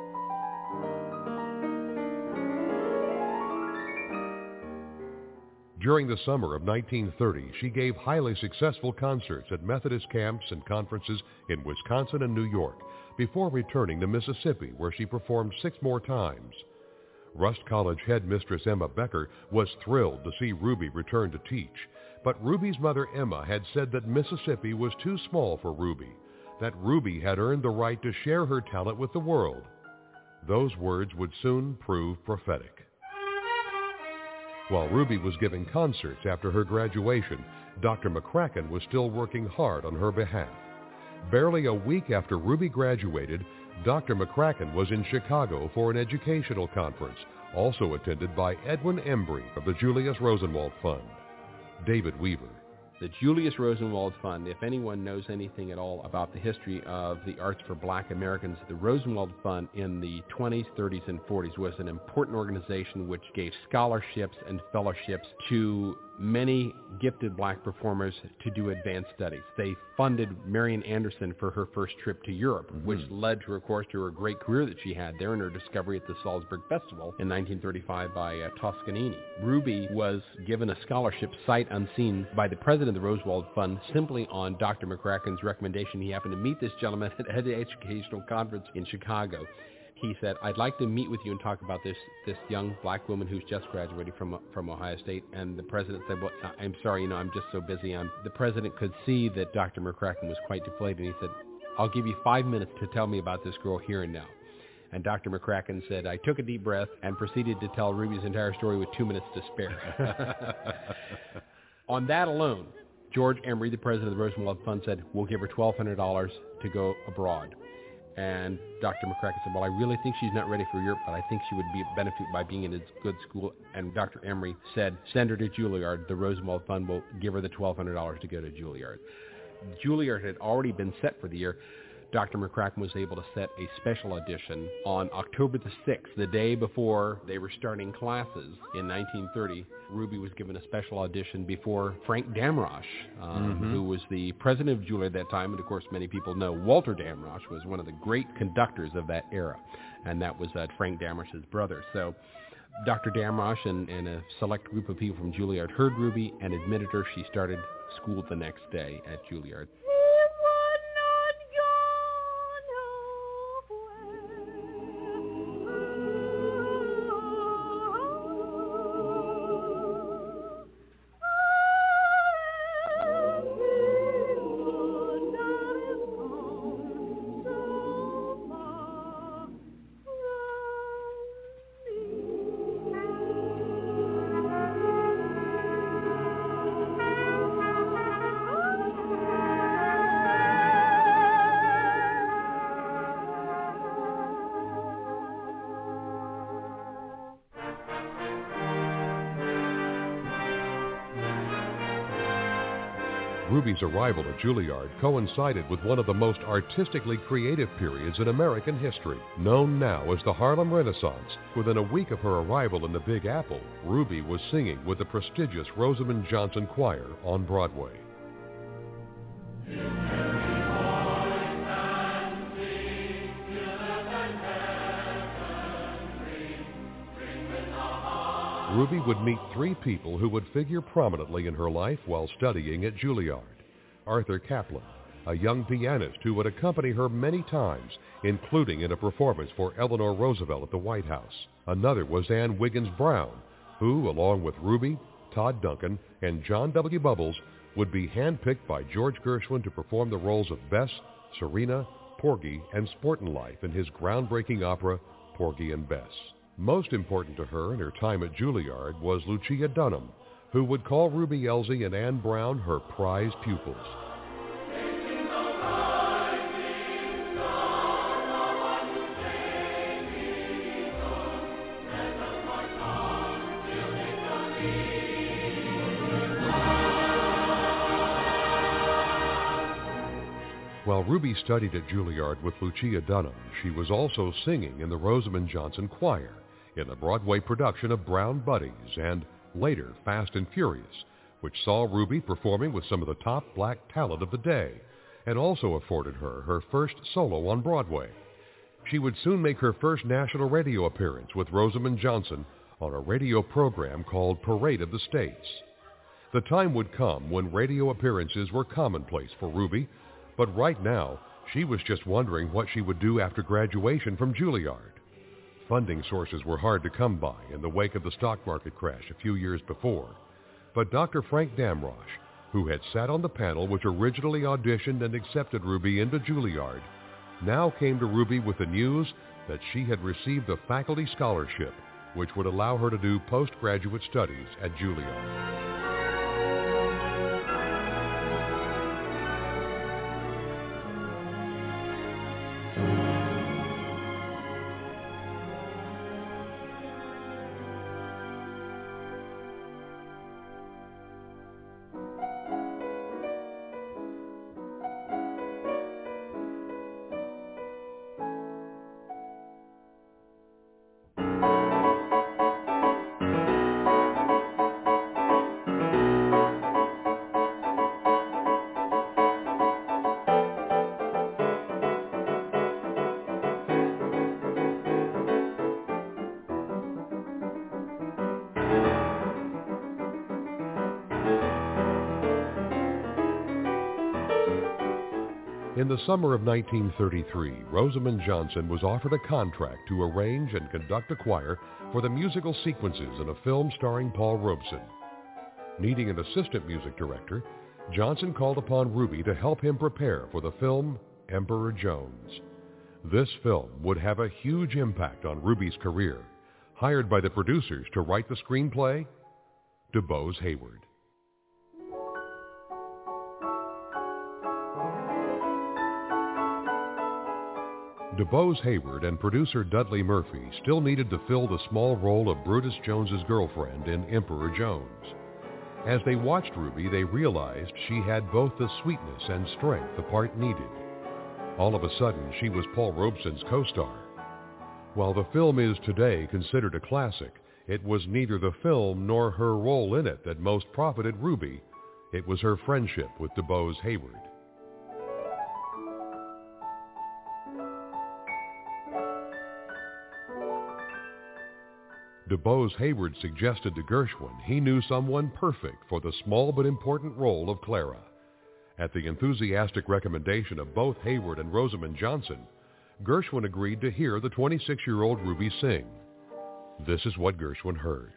During the summer of 1930, she gave highly successful concerts at Methodist camps and conferences in Wisconsin and New York before returning to Mississippi where she performed six more times. Rust College headmistress Emma Becker was thrilled to see Ruby return to teach, but Ruby's mother Emma had said that Mississippi was too small for Ruby, that Ruby had earned the right to share her talent with the world. Those words would soon prove prophetic. While Ruby was giving concerts after her graduation, Dr. McCracken was still working hard on her behalf. Barely a week after Ruby graduated, Dr. McCracken was in Chicago for an educational conference, also attended by Edwin Embree of the Julius Rosenwald Fund. David Weaver the Julius Rosenwald Fund, if anyone knows anything at all about the history of the arts for black Americans, the Rosenwald Fund in the 20s, 30s, and 40s was an important organization which gave scholarships and fellowships to many gifted black performers to do advanced studies. They funded Marian Anderson for her first trip to Europe, mm-hmm. which led to, of course, to her great career that she had there and her discovery at the Salzburg Festival in 1935 by uh, Toscanini. Ruby was given a scholarship sight unseen by the president of the Rosenwald Fund simply on Dr. McCracken's recommendation. He happened to meet this gentleman at an educational conference in Chicago. He said, "I'd like to meet with you and talk about this this young black woman who's just graduated from from Ohio State." And the president said, "Well, I'm sorry, you know, I'm just so busy." I'm, the president could see that Dr. McCracken was quite deflated, and he said, "I'll give you five minutes to tell me about this girl here and now." And Dr. McCracken said, I took a deep breath and proceeded to tell Ruby's entire story with two minutes to spare. On that alone, George Emery, the president of the Rosenwald Fund, said, we'll give her $1,200 to go abroad. And Dr. McCracken said, well, I really think she's not ready for Europe, but I think she would be benefit by being in a good school. And Dr. Emery said, send her to Juilliard. The Rosenwald Fund will give her the $1,200 to go to Juilliard. Juilliard had already been set for the year. Dr. McCracken was able to set a special audition on October the 6th, the day before they were starting classes in 1930. Ruby was given a special audition before Frank Damrosch, um, mm-hmm. who was the president of Juilliard at that time. And of course, many people know Walter Damrosch was one of the great conductors of that era. And that was uh, Frank Damrosch's brother. So Dr. Damrosch and, and a select group of people from Juilliard heard Ruby and admitted her. She started school the next day at Juilliard. Ruby's arrival at Juilliard coincided with one of the most artistically creative periods in American history, known now as the Harlem Renaissance. Within a week of her arrival in the Big Apple, Ruby was singing with the prestigious Rosamond Johnson Choir on Broadway. Ruby would meet three people who would figure prominently in her life while studying at Juilliard. Arthur Kaplan, a young pianist who would accompany her many times, including in a performance for Eleanor Roosevelt at the White House. Another was Anne Wiggins Brown, who, along with Ruby, Todd Duncan, and John W. Bubbles, would be handpicked by George Gershwin to perform the roles of Bess, Serena, Porgy, and Sportin' Life in his groundbreaking opera, Porgy and Bess. Most important to her in her time at Juilliard was Lucia Dunham, who would call Ruby Elzy and Anne Brown her prized pupils. While Ruby studied at Juilliard with Lucia Dunham, she was also singing in the Rosamond Johnson Choir in the Broadway production of Brown Buddies and later Fast and Furious, which saw Ruby performing with some of the top black talent of the day and also afforded her her first solo on Broadway. She would soon make her first national radio appearance with Rosamond Johnson on a radio program called Parade of the States. The time would come when radio appearances were commonplace for Ruby, but right now she was just wondering what she would do after graduation from Juilliard. Funding sources were hard to come by in the wake of the stock market crash a few years before. But Dr. Frank Damrosch, who had sat on the panel which originally auditioned and accepted Ruby into Juilliard, now came to Ruby with the news that she had received a faculty scholarship which would allow her to do postgraduate studies at Juilliard. Summer of 1933, Rosamond Johnson was offered a contract to arrange and conduct a choir for the musical sequences in a film starring Paul Robeson. Needing an assistant music director, Johnson called upon Ruby to help him prepare for the film Emperor Jones. This film would have a huge impact on Ruby's career. Hired by the producers to write the screenplay, DuBose Heyward. DuBose Heyward and producer Dudley Murphy still needed to fill the small role of Brutus Jones's girlfriend in Emperor Jones. As they watched Ruby, they realized she had both the sweetness and strength the part needed. All of a sudden, she was Paul Robeson's co-star. While the film is today considered a classic, it was neither the film nor her role in it that most profited Ruby. It was her friendship with DuBose Heyward. DuBose Heyward suggested to Gershwin he knew someone perfect for the small but important role of Clara. At the enthusiastic recommendation of both Heyward and Rosamond Johnson, Gershwin agreed to hear the 26-year-old Ruby sing. This is what Gershwin heard.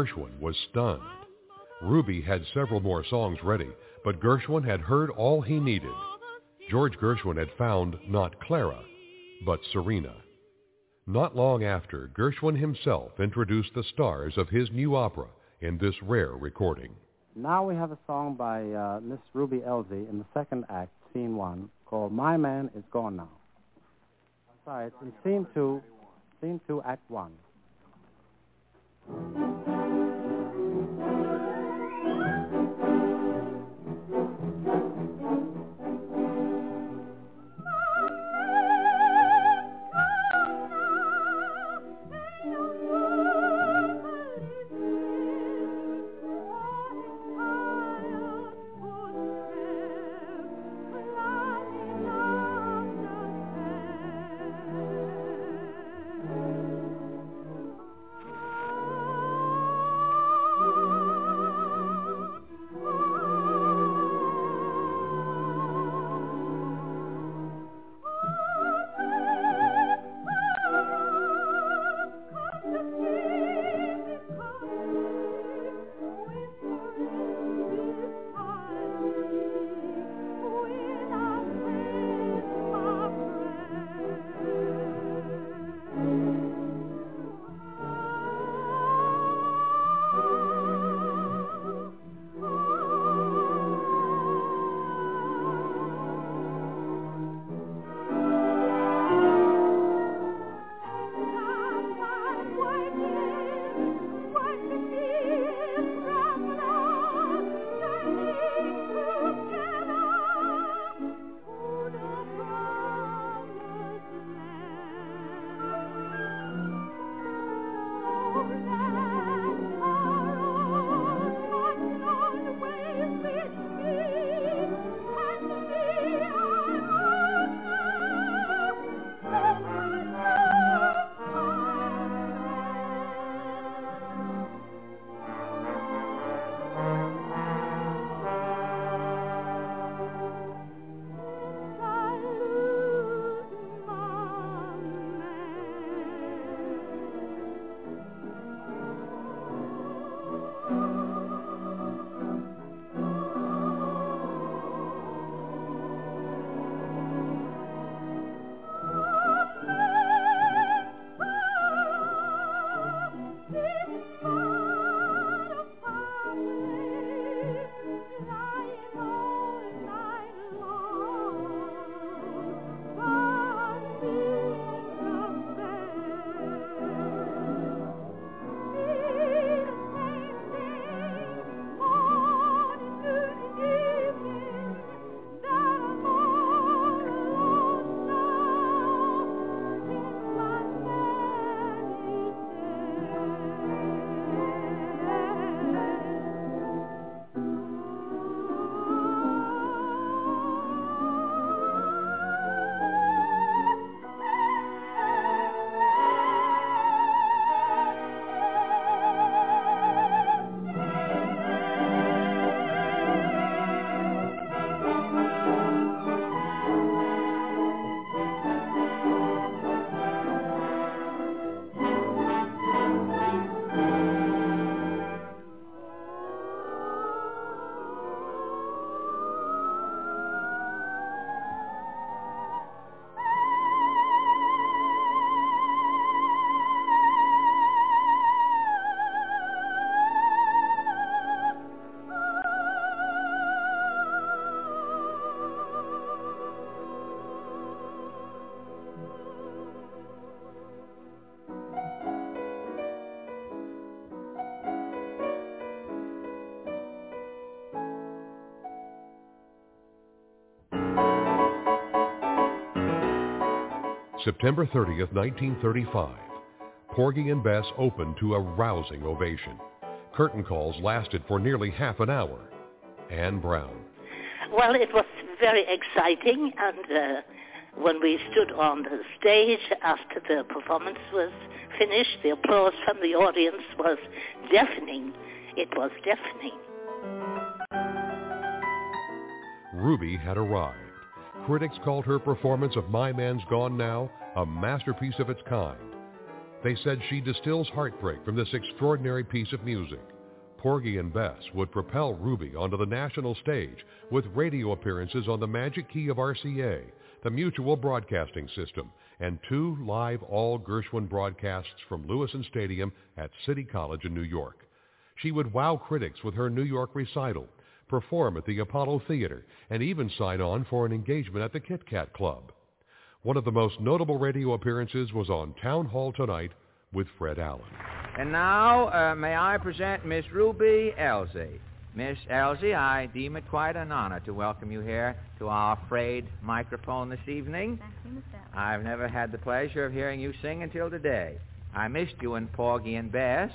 Gershwin was stunned. Ruby had several more songs ready, but Gershwin had heard all he needed. George Gershwin had found not Clara, but Serena. Not long after, Gershwin himself introduced the stars of his new opera in this rare recording. Now we have a song by uh, Miss Ruby Elzy in the second act, scene one, called My Man Is Gone Now. Sorry, it's in scene two, scene two, act one. September 30th, 1935, Porgy and Bess opened to a rousing ovation. Curtain calls lasted for nearly half an hour. Anne Brown. Well, it was very exciting, and uh, when we stood on the stage after the performance was finished, the applause from the audience was deafening. It was deafening. Ruby had arrived. Critics called her performance of My Man's Gone Now a masterpiece of its kind. They said she distills heartbreak from this extraordinary piece of music. Porgy and Bess would propel Ruby onto the national stage with radio appearances on the magic key of RCA, the Mutual Broadcasting System, and two live all Gershwin broadcasts from Lewisohn Stadium at City College in New York. She would wow critics with her New York recital, perform at the Apollo Theater, and even sign on for an engagement at the Kit Kat Club. One of the most notable radio appearances was on Town Hall Tonight with Fred Allen. And now, uh, may I present Miss Ruby Elzy. Miss Elzy, I deem it quite an honor to welcome you here to our frayed microphone this evening. Thank you, Mr. I've never had the pleasure of hearing you sing until today. I missed you in Porgy and Bess,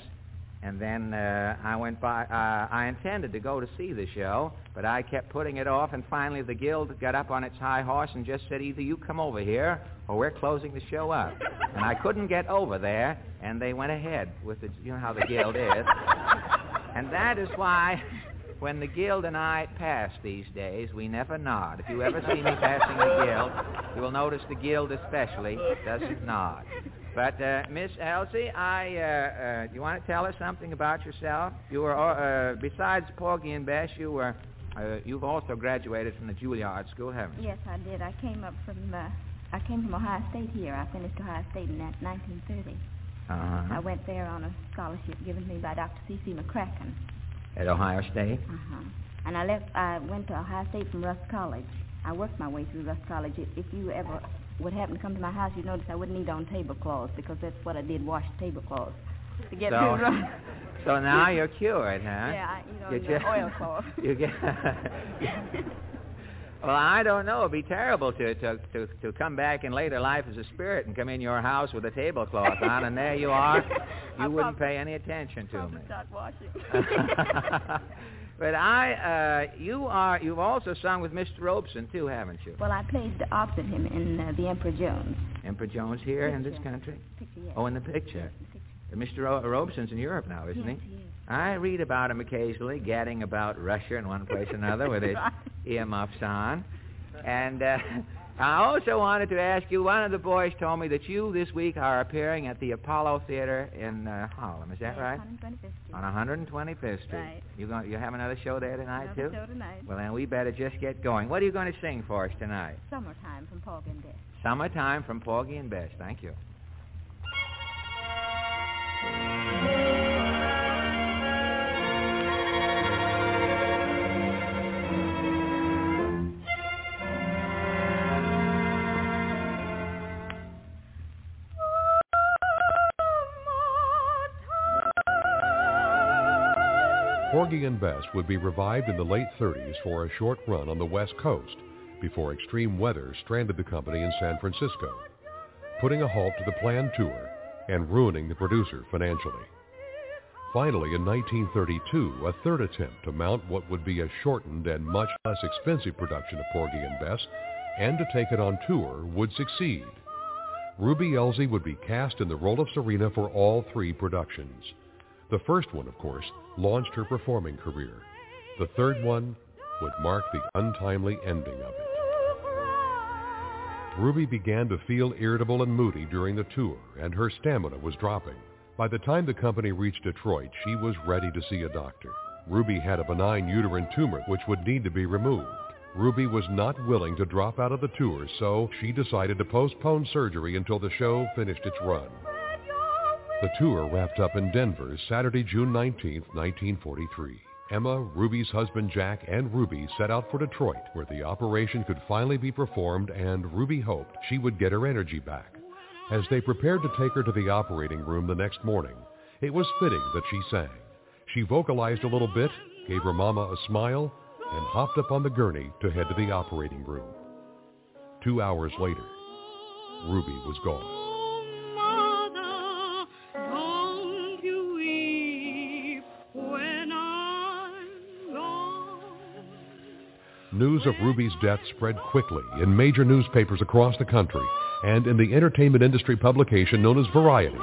and then uh, I went by. Uh, I intended to go to see the show, but I kept putting it off, and finally the guild got up on its high horse and just said, either you come over here or we're closing the show up. and I couldn't get over there, and they went ahead with it. You know how the guild is. and that is why when the guild and I pass these days, we never nod. If you ever see me passing the guild, you will notice the guild especially doesn't nod. But uh, Miss Elzy, I uh, uh, you want to tell us something about yourself? You were uh, besides Porgy and Bess, you were uh, you've also graduated from the Juilliard School, haven't you? Yes, I did. I came up from uh, I came from Ohio State here. I finished Ohio State in that 1930. Uh-huh. I went there on a scholarship given to me by Dr. C.C. McCracken. At Ohio State. Uh-huh. And I left. I went to Ohio State from Rust College. I worked my way through Rust College. If you ever would happen to come to my house, you'd notice I wouldn't eat on tablecloths because that's what I did, wash tablecloths to get So- through Rust. So now you're cured, huh? Yeah, I, you know, You the just- oilcloth. you get. well, I don't know. It'd be terrible to, to to to come back in later life as a spirit and come in your house with a tablecloth on, and there you are. You wouldn't pay any attention to me. Start washing. But I, uh, you are. You've also sung with Mr. Robeson too, haven't you? well, I played opposite him in uh, The Emperor Jones. Emperor Jones here in this country. Picture, yes. Oh, in the picture. Uh, Mr. Ro- Robeson's in Europe now, isn't Yes, he? he is. I read about him occasionally, gadding about Russia in one place or another with his Right. earmuffs on. And uh, I also wanted to ask you, one of the boys told me that you this week are appearing at the Apollo Theater in uh, Harlem. Is that Yes, right? 125th Street. On 125th Street. Right. You going? You have another show there tonight Another too? show tonight. Well, then we better just get going. What are you going to sing for us tonight? Summertime from Porgy and Bess. Summertime from Porgy and Bess. Thank you. Porgy and Bess would be revived in the late 30s for a short run on the West Coast before extreme weather stranded the company in San Francisco, putting a halt to the planned tour and ruining the producer financially. Finally, in 1932, a third attempt to mount what would be a shortened and much less expensive production of Porgy and Bess and to take it on tour would succeed. Ruby Elzy would be cast in the role of Serena for all three productions. The first one, of course, launched her performing career. The third one would mark the untimely ending of it. Ruby began to feel irritable and moody during the tour, and her stamina was dropping. By the time the company reached Detroit, she was ready to see a doctor. Ruby had a benign uterine tumor which would need to be removed. Ruby was not willing to drop out of the tour, so she decided to postpone surgery until the show finished its run. The tour wrapped up in Denver Saturday, June 19, 1943. Emma, Ruby's husband Jack, and Ruby set out for Detroit, where the operation could finally be performed and Ruby hoped she would get her energy back. As they prepared to take her to the operating room the next morning, it was fitting that she sang. She vocalized a little bit, gave her mama a smile, and hopped up on the gurney to head to the operating room. Two hours later, Ruby was gone. News of Ruby's death spread quickly in major newspapers across the country and in the entertainment industry publication known as Variety,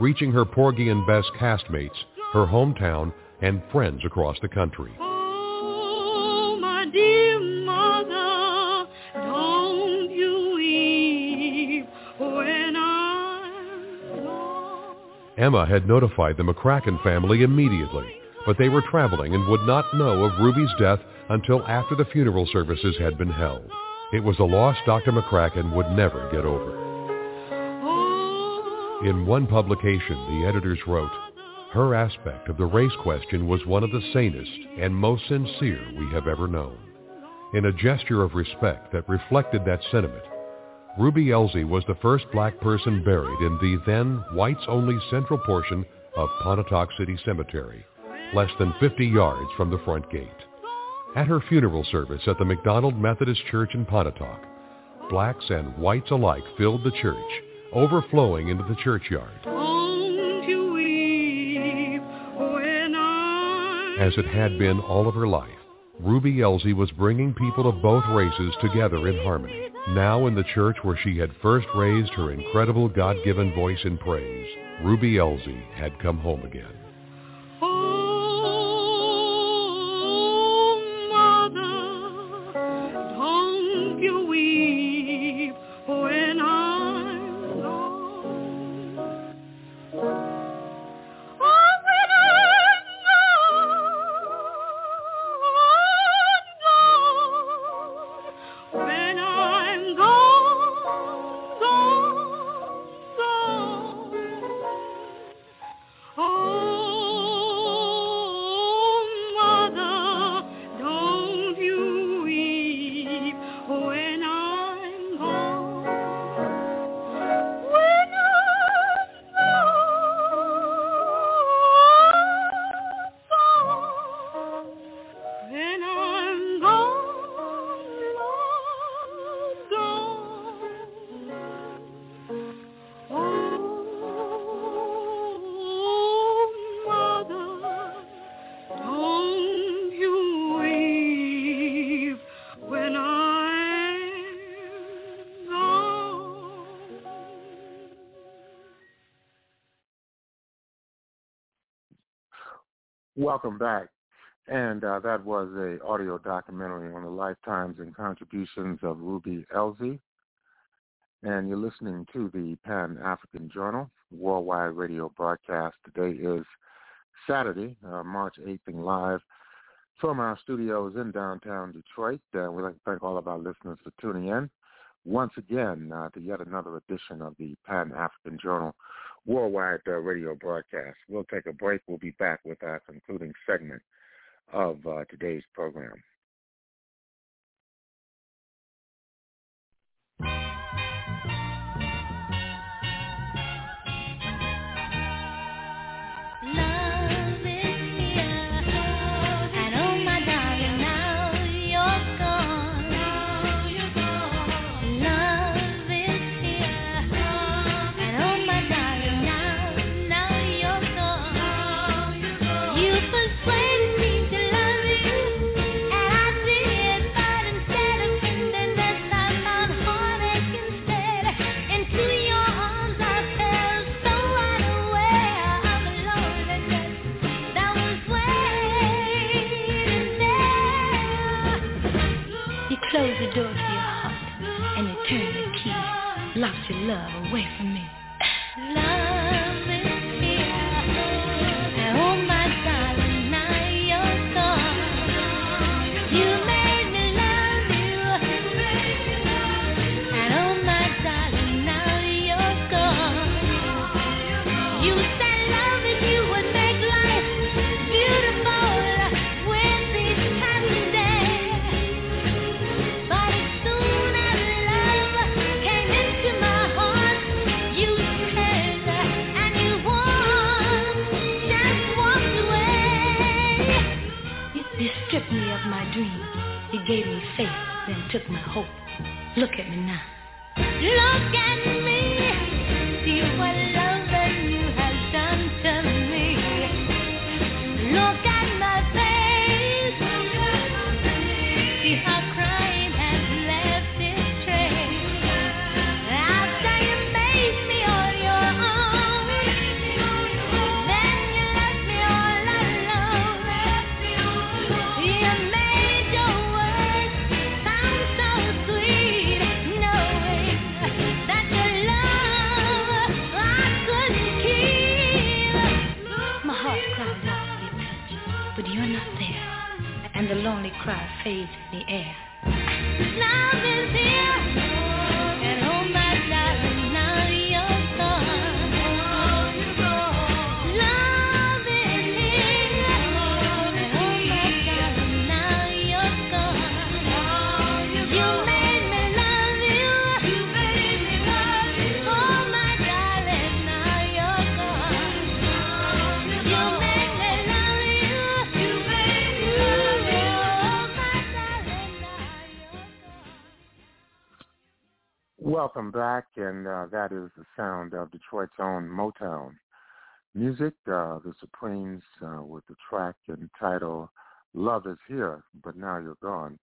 reaching her Porgy and Bess castmates, her hometown, and friends across the country. Oh, my dear mother, don't you weep when I'm gone. Emma had notified the McCracken family immediately, but they were traveling and would not know of Ruby's death until after the funeral services had been held. It was a loss Dr. McCracken would never get over. In one publication, the editors wrote, her aspect of the race question was one of the sanest and most sincere we have ever known. In a gesture of respect that reflected that sentiment, Ruby Elzy was the first black person buried in the then whites-only central portion of Pontotoc City Cemetery, less than 50 yards from the front gate. At her funeral service at the McDonald Methodist Church in Pontotoc, blacks and whites alike filled the church, overflowing into the churchyard. Don't you weep when I'm As it had been all of her life, Ruby Elzy was bringing people of both races together in harmony. Now in the church where she had first raised her incredible God-given voice in praise, Ruby Elzy had come home again. Welcome back. And uh, that was a audio documentary on the lifetimes and contributions of Ruby Elzy. And you're listening to the Pan-African Journal worldwide radio broadcast. Today is Saturday, uh, March 8th and live from our studios in downtown Detroit. Uh, we'd like to thank all of our listeners for tuning in once again uh, to yet another edition of the Pan-African Journal worldwide uh, radio broadcast. We'll take a break. We'll be back with our concluding segment of uh, today's program. Locked your love away from me. Of my dreams. You gave me took hope. Look at me now. Welcome back, and uh, that is the sound of Detroit's own Motown music. Uh, the Supremes uh, with the track entitled "Love Is Here, But Now You're Gone,"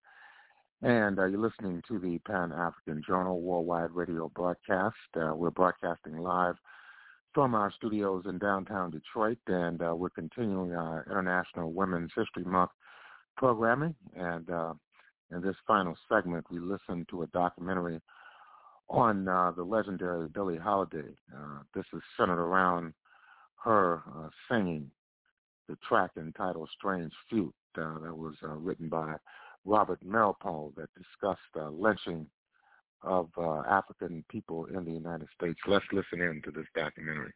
and uh, you're listening to the Pan African Journal Worldwide Radio broadcast. Uh, we're broadcasting live from our studios in downtown Detroit, and uh, we're continuing our International Women's History Month programming. And in this final segment, we listen to a documentary on uh, the legendary Billie Holiday. Uh, this is centered around her uh, singing the track entitled Strange Fruit uh, that was uh, written by Robert Meeropol that discussed uh, lynching of African people in the United States. Let's listen in to this documentary.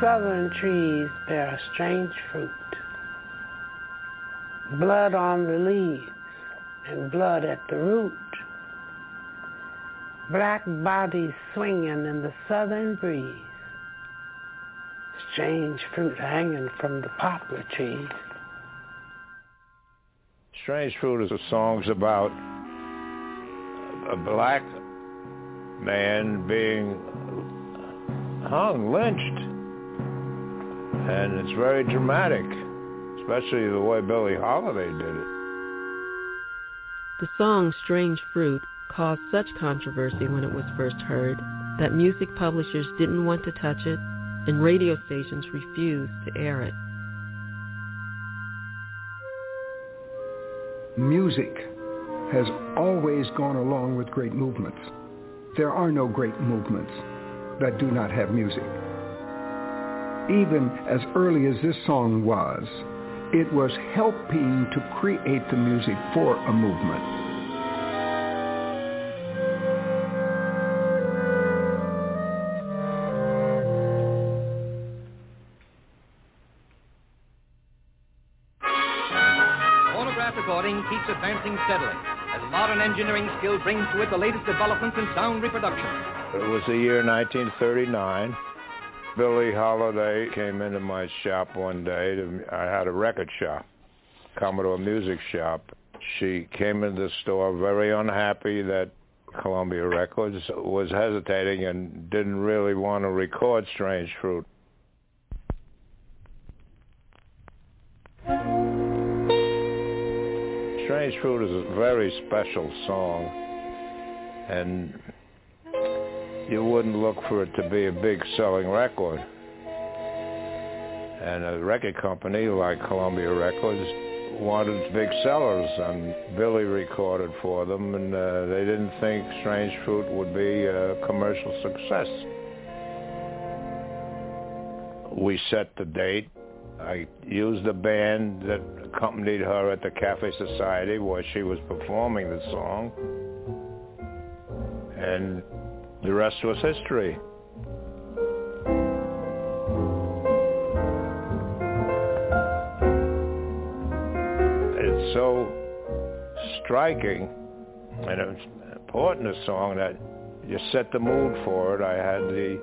Southern trees bear a strange fruit. Blood on the leaves and blood at the root. Black bodies swinging in the southern breeze. Strange fruit hanging from the poplar trees. Strange Fruit is a song's about a black man being hung, lynched and it's very dramatic, especially the way Billie Holiday did it. The song Strange Fruit caused such controversy when it was first heard that music publishers didn't want to touch it and radio stations refused to air it. Music has always gone along with great movements. There are no great movements that do not have music even as early as this song was, it was helping to create the music for a movement. Phonograph recording keeps advancing steadily as modern engineering skill brings to it the latest developments in sound reproduction. It was the year 1939. Billie Holiday came into my shop one day. To, I had a record shop, Commodore Music Shop. She came into the store very unhappy that Columbia Records was hesitating and didn't really want to record Strange Fruit. Strange Fruit is a very special song, and you wouldn't look for it to be a big selling record. And a record company like Columbia Records wanted big sellers, and Billie recorded for them, and uh, they didn't think Strange Fruit would be a commercial success. We set the date. I used the band that accompanied her at the Cafe Society where she was performing the song. And the rest was history. It's so striking and it's important a song that you set the mood for it. I had the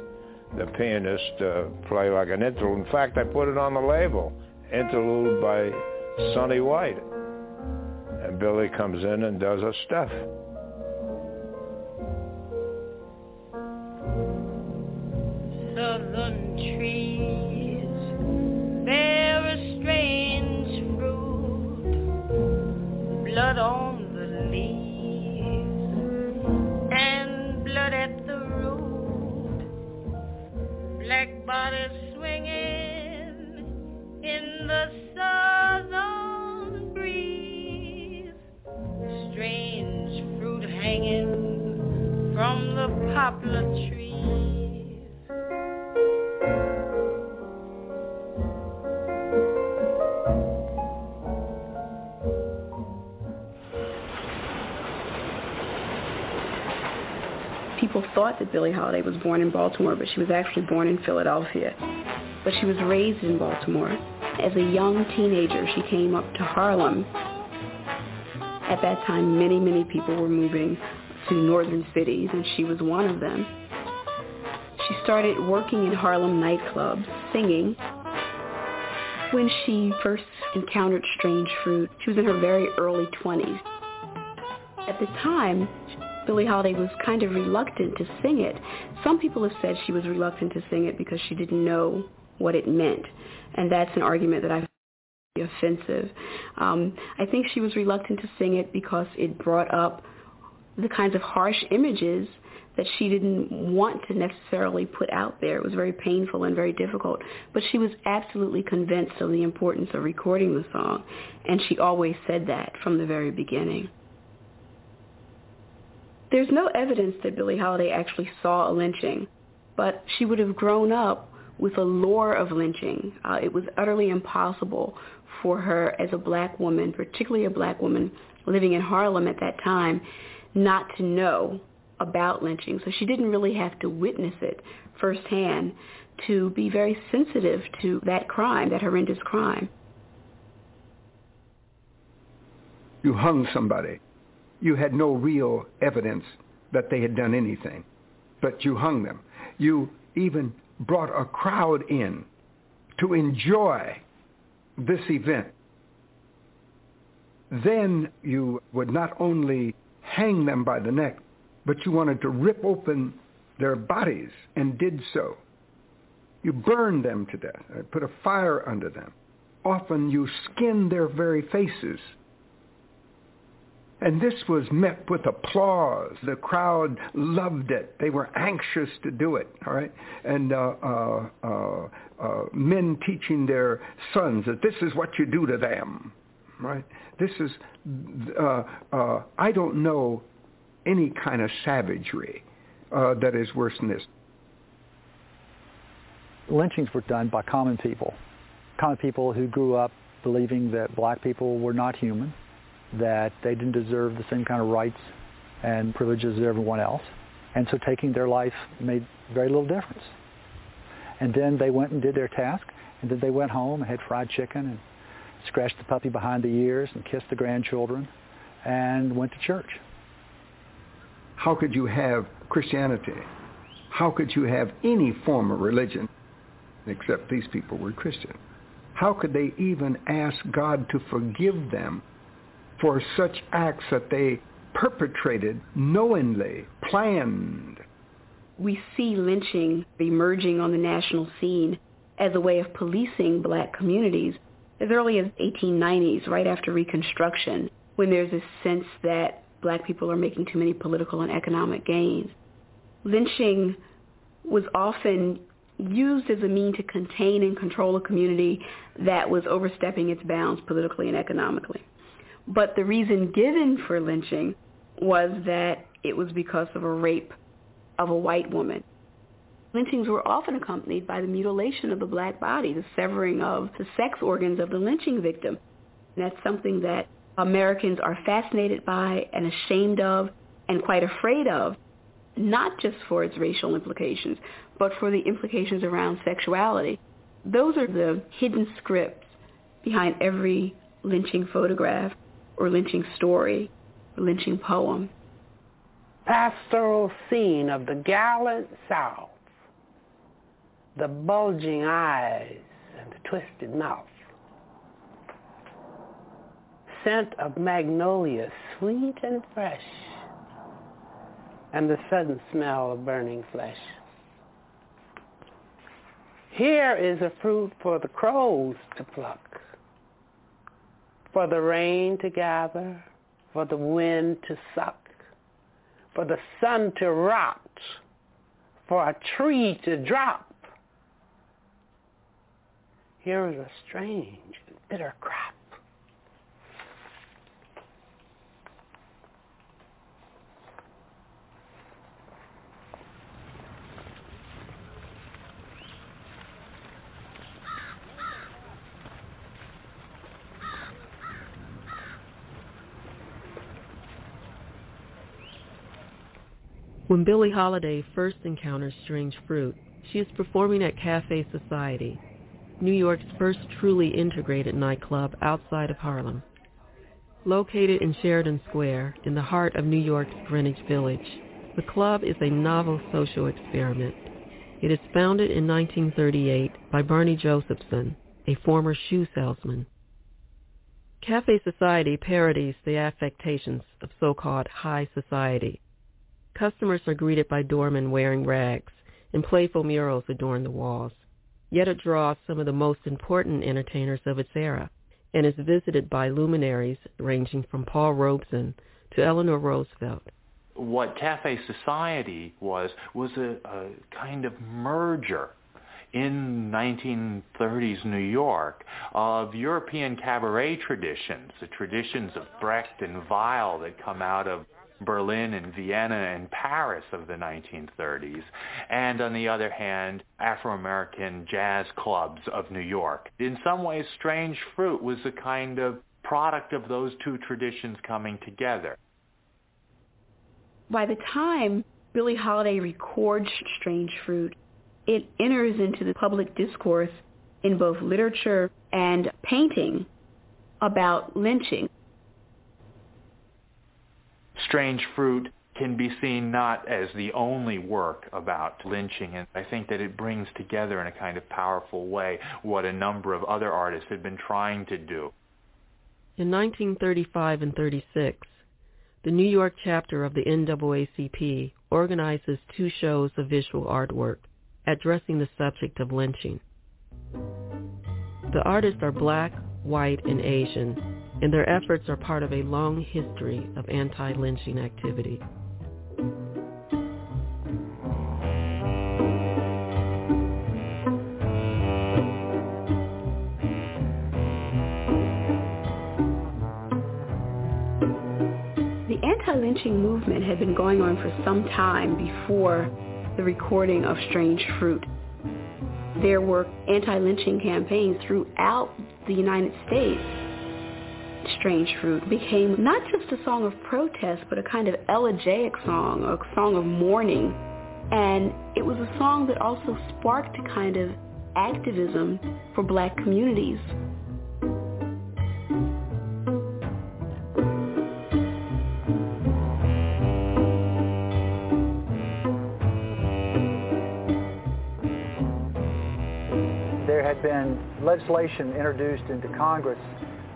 the pianist uh, play like an interlude. In fact, I put it on the label, interlude by Sonny White. And Billie comes in and does his stuff. Southern trees. Bear a strange fruit, blood on the leaves and blood at the root, black bodies swinging in the southern breeze, strange fruit hanging from the poplar tree. People thought that Billie Holiday was born in Baltimore, but she was actually born in Philadelphia. But she was raised in Baltimore. As a young teenager, she came up to Harlem. At that time, many, many people were moving to northern cities, and she was one of them. She started working in Harlem nightclubs, singing. When she first encountered Strange Fruit, she was in her very early 20s. At the time, Billie Holiday was kind of reluctant to sing it. Some people have said she was reluctant to sing it because she didn't know what it meant. And that's an argument that I find offensive. Um, I think she was reluctant to sing it because it brought up the kinds of harsh images that she didn't want to necessarily put out there. It was very painful and very difficult. But she was absolutely convinced of the importance of recording the song. And she always said that from the very beginning. There's no evidence that Billie Holiday actually saw a lynching, but she would have grown up with a lore of lynching. Uh, it was utterly impossible for her as a black woman, particularly a black woman living in Harlem at that time, not to know about lynching. So she didn't really have to witness it firsthand to be very sensitive to that crime, that horrendous crime. You hung somebody. You had no real evidence that they had done anything, but you hung them. You even brought a crowd in to enjoy this event. Then you would not only hang them by the neck, but you wanted to rip open their bodies and did so. You burned them to death, uh, put a fire under them. Often you skinned their very faces and this was met with applause. The crowd loved it. They were anxious to do it, all right? And uh, uh, uh, uh, men teaching their sons that this is what you do to them, right? This is, uh, uh, I don't know any kind of savagery that is worse than this. Lynchings were done by common people, common people who grew up believing that black people were not human that they didn't deserve the same kind of rights and privileges as everyone else. And so taking their life made very little difference. And then they went and did their task, and then they went home and had fried chicken and scratched the puppy behind the ears and kissed the grandchildren and went to church. How could you have Christianity? How could you have any form of religion except these people were Christian? How could they even ask God to forgive them for such acts that they perpetrated knowingly, planned. We see lynching emerging on the national scene as a way of policing black communities as early as 1890s, right after Reconstruction, when there's a sense that black people are making too many political and economic gains. Lynching was often used as a mean to contain and control a community that was overstepping its bounds politically and economically. But the reason given for lynching was that it was because of a rape of a white woman. Lynchings were often accompanied by the mutilation of the black body, the severing of the sex organs of the lynching victim. And that's something that Americans are fascinated by and ashamed of and quite afraid of, not just for its racial implications, but for the implications around sexuality. Those are the hidden scripts behind every lynching photograph or lynching story or lynching poem. Pastoral scene of the gallant South, the bulging eyes and the twisted mouth. Scent of magnolia, sweet and fresh, and the sudden smell of burning flesh. Here is a fruit for the crows to pluck, for the rain to gather, for the wind to suck, for the sun to rot, for a tree to drop. Here is a strange, bitter crop. When Billie Holiday first encounters strange fruit, she is performing at Cafe Society, New York's first truly integrated nightclub outside of Harlem. Located in Sheridan Square, in the heart of New York's Greenwich Village, the club is a novel social experiment. It is founded in 1938 by Barney Josephson, a former shoe salesman. Cafe Society parodies the affectations of so-called high society Customers are greeted by doormen wearing rags, and playful murals adorn the walls. Yet it draws some of the most important entertainers of its era, and is visited by luminaries ranging from Paul Robeson to Eleanor Roosevelt. What Cafe Society was, was a, a kind of merger in 1930s New York of European cabaret traditions, the traditions of Brecht and Weill that come out of Berlin and Vienna and Paris of the 1930s, and on the other hand, Afro-American jazz clubs of New York. In some ways, Strange Fruit was a kind of product of those two traditions coming together. By the time Billie Holiday records Strange Fruit, it enters into the public discourse in both literature and painting about lynching. Strange Fruit can be seen not as the only work about lynching, and I think that it brings together in a kind of powerful way what a number of other artists had been trying to do. In 1935 and 36, the New York chapter of the NAACP organizes two shows of visual artwork addressing the subject of lynching. The artists are black, white, and Asian, and their efforts are part of a long history of anti-lynching activity. The anti-lynching movement had been going on for some time before the recording of Strange Fruit. There were anti-lynching campaigns throughout the United States Strange Fruit became not just a song of protest, but a kind of elegiac song, a song of mourning. And it was a song that also sparked a kind of activism for black communities. There had been legislation introduced into Congress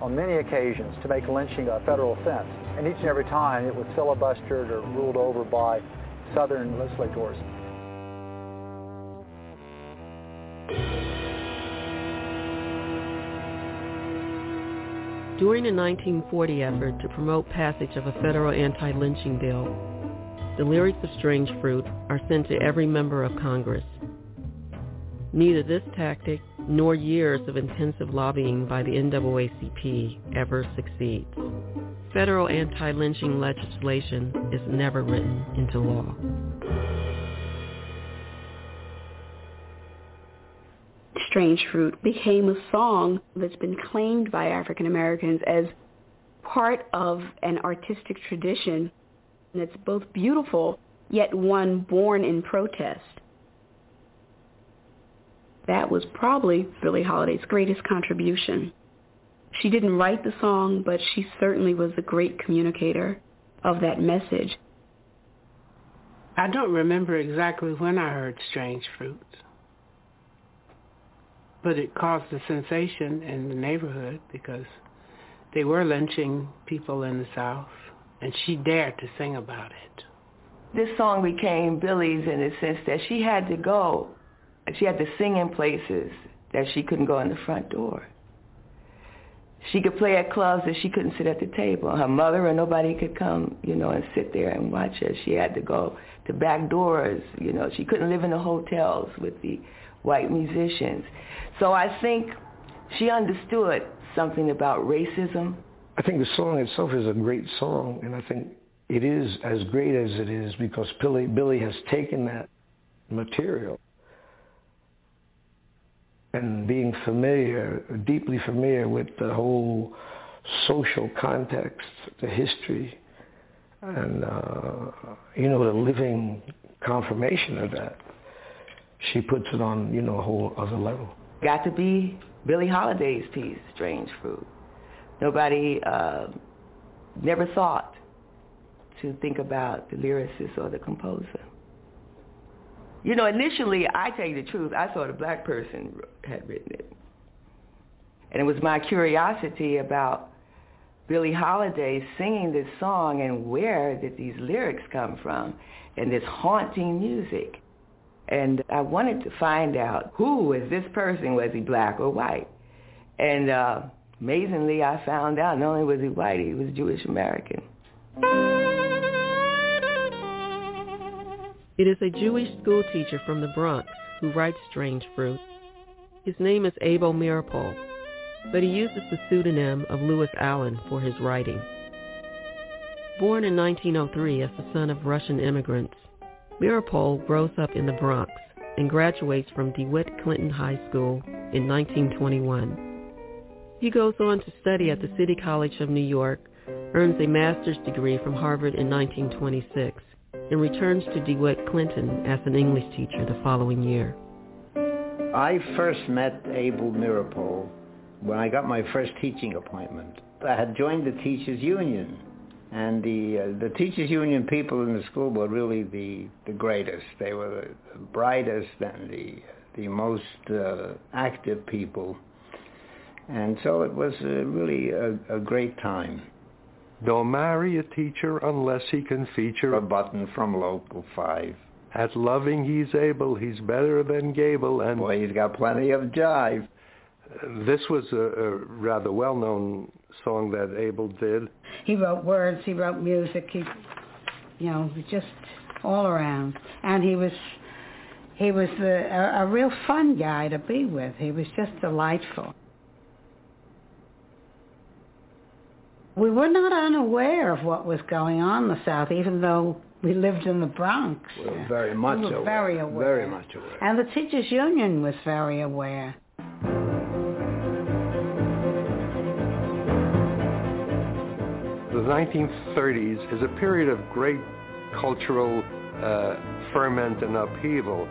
on many occasions to make lynching a federal offense. And each and every time it was filibustered or ruled over by Southern legislators. During a 1940 effort to promote passage of a federal anti-lynching bill, the lyrics of Strange Fruit are sent to every member of Congress. Neither this tactic nor years of intensive lobbying by the NAACP ever succeeds. Federal anti-lynching legislation is never written into law. Strange Fruit became a song that's been claimed by African Americans as part of an artistic tradition that's both beautiful yet one born in protest that was probably Billie Holiday's greatest contribution. She didn't write the song, but she certainly was a great communicator of that message. I don't remember exactly when I heard Strange Fruits, but it caused a sensation in the neighborhood because they were lynching people in the South, and she dared to sing about it. This song became Billie's in the sense that she had to go. She had to sing in places that she couldn't go in the front door. She could play at clubs that she couldn't sit at the table. Her mother or nobody could come, you know, and sit there and watch her. She had to go to back doors, you know. She couldn't live in the hotels with the white musicians. So I think she understood something about racism. I think the song itself is a great song, and I think it is as great as it is because Billy, Billie has taken that material and being familiar, deeply familiar with the whole social context, the history, and uh, you know the living confirmation of that. She puts it on you know a whole other level. Got to be Billie Holiday's piece, Strange Fruit. Nobody uh, never thought to think about the lyricist or the composer. You know, initially, I tell you the truth, I thought a black person had written it. And it was my curiosity about Billie Holiday singing this song and where did these lyrics come from and this haunting music. And I wanted to find out who is this person? Was he black or white? And uh, amazingly, I found out not only was he white, he was Jewish American. It is a Jewish schoolteacher from the Bronx who writes Strange Fruit. His name is Abel Meeropol, but he uses the pseudonym of Lewis Allan for his writing. Born in 1903 as the son of Russian immigrants, Meeropol grows up in the Bronx and graduates from DeWitt Clinton High School in 1921. He goes on to study at the City College of New York, earns a master's degree from Harvard in 1926, and returns to DeWitt Clinton as an English teacher the following year. I first met Abel Meeropol when I got my first teaching appointment. I had joined the teachers union, and the uh, the teachers union people in the school were really the the greatest. They were the brightest and the the most uh, active people, and so it was uh, really a, a great time. Don't marry a teacher unless he can feature a button from Local 5. At loving he's able, he's better than Gable, and... Boy, he's got plenty of jive. This was a, a rather well-known song that Abel did. He wrote words, he wrote music, he, you know, just all around. And he was, he was a, a real fun guy to be with. He was just delightful. We were not unaware of what was going on in the South, even though we lived in the Bronx. We were very much we were aware. Very aware. Very much aware. And the teachers' union was very aware. The 1930s is a period of great cultural uh, ferment and upheaval.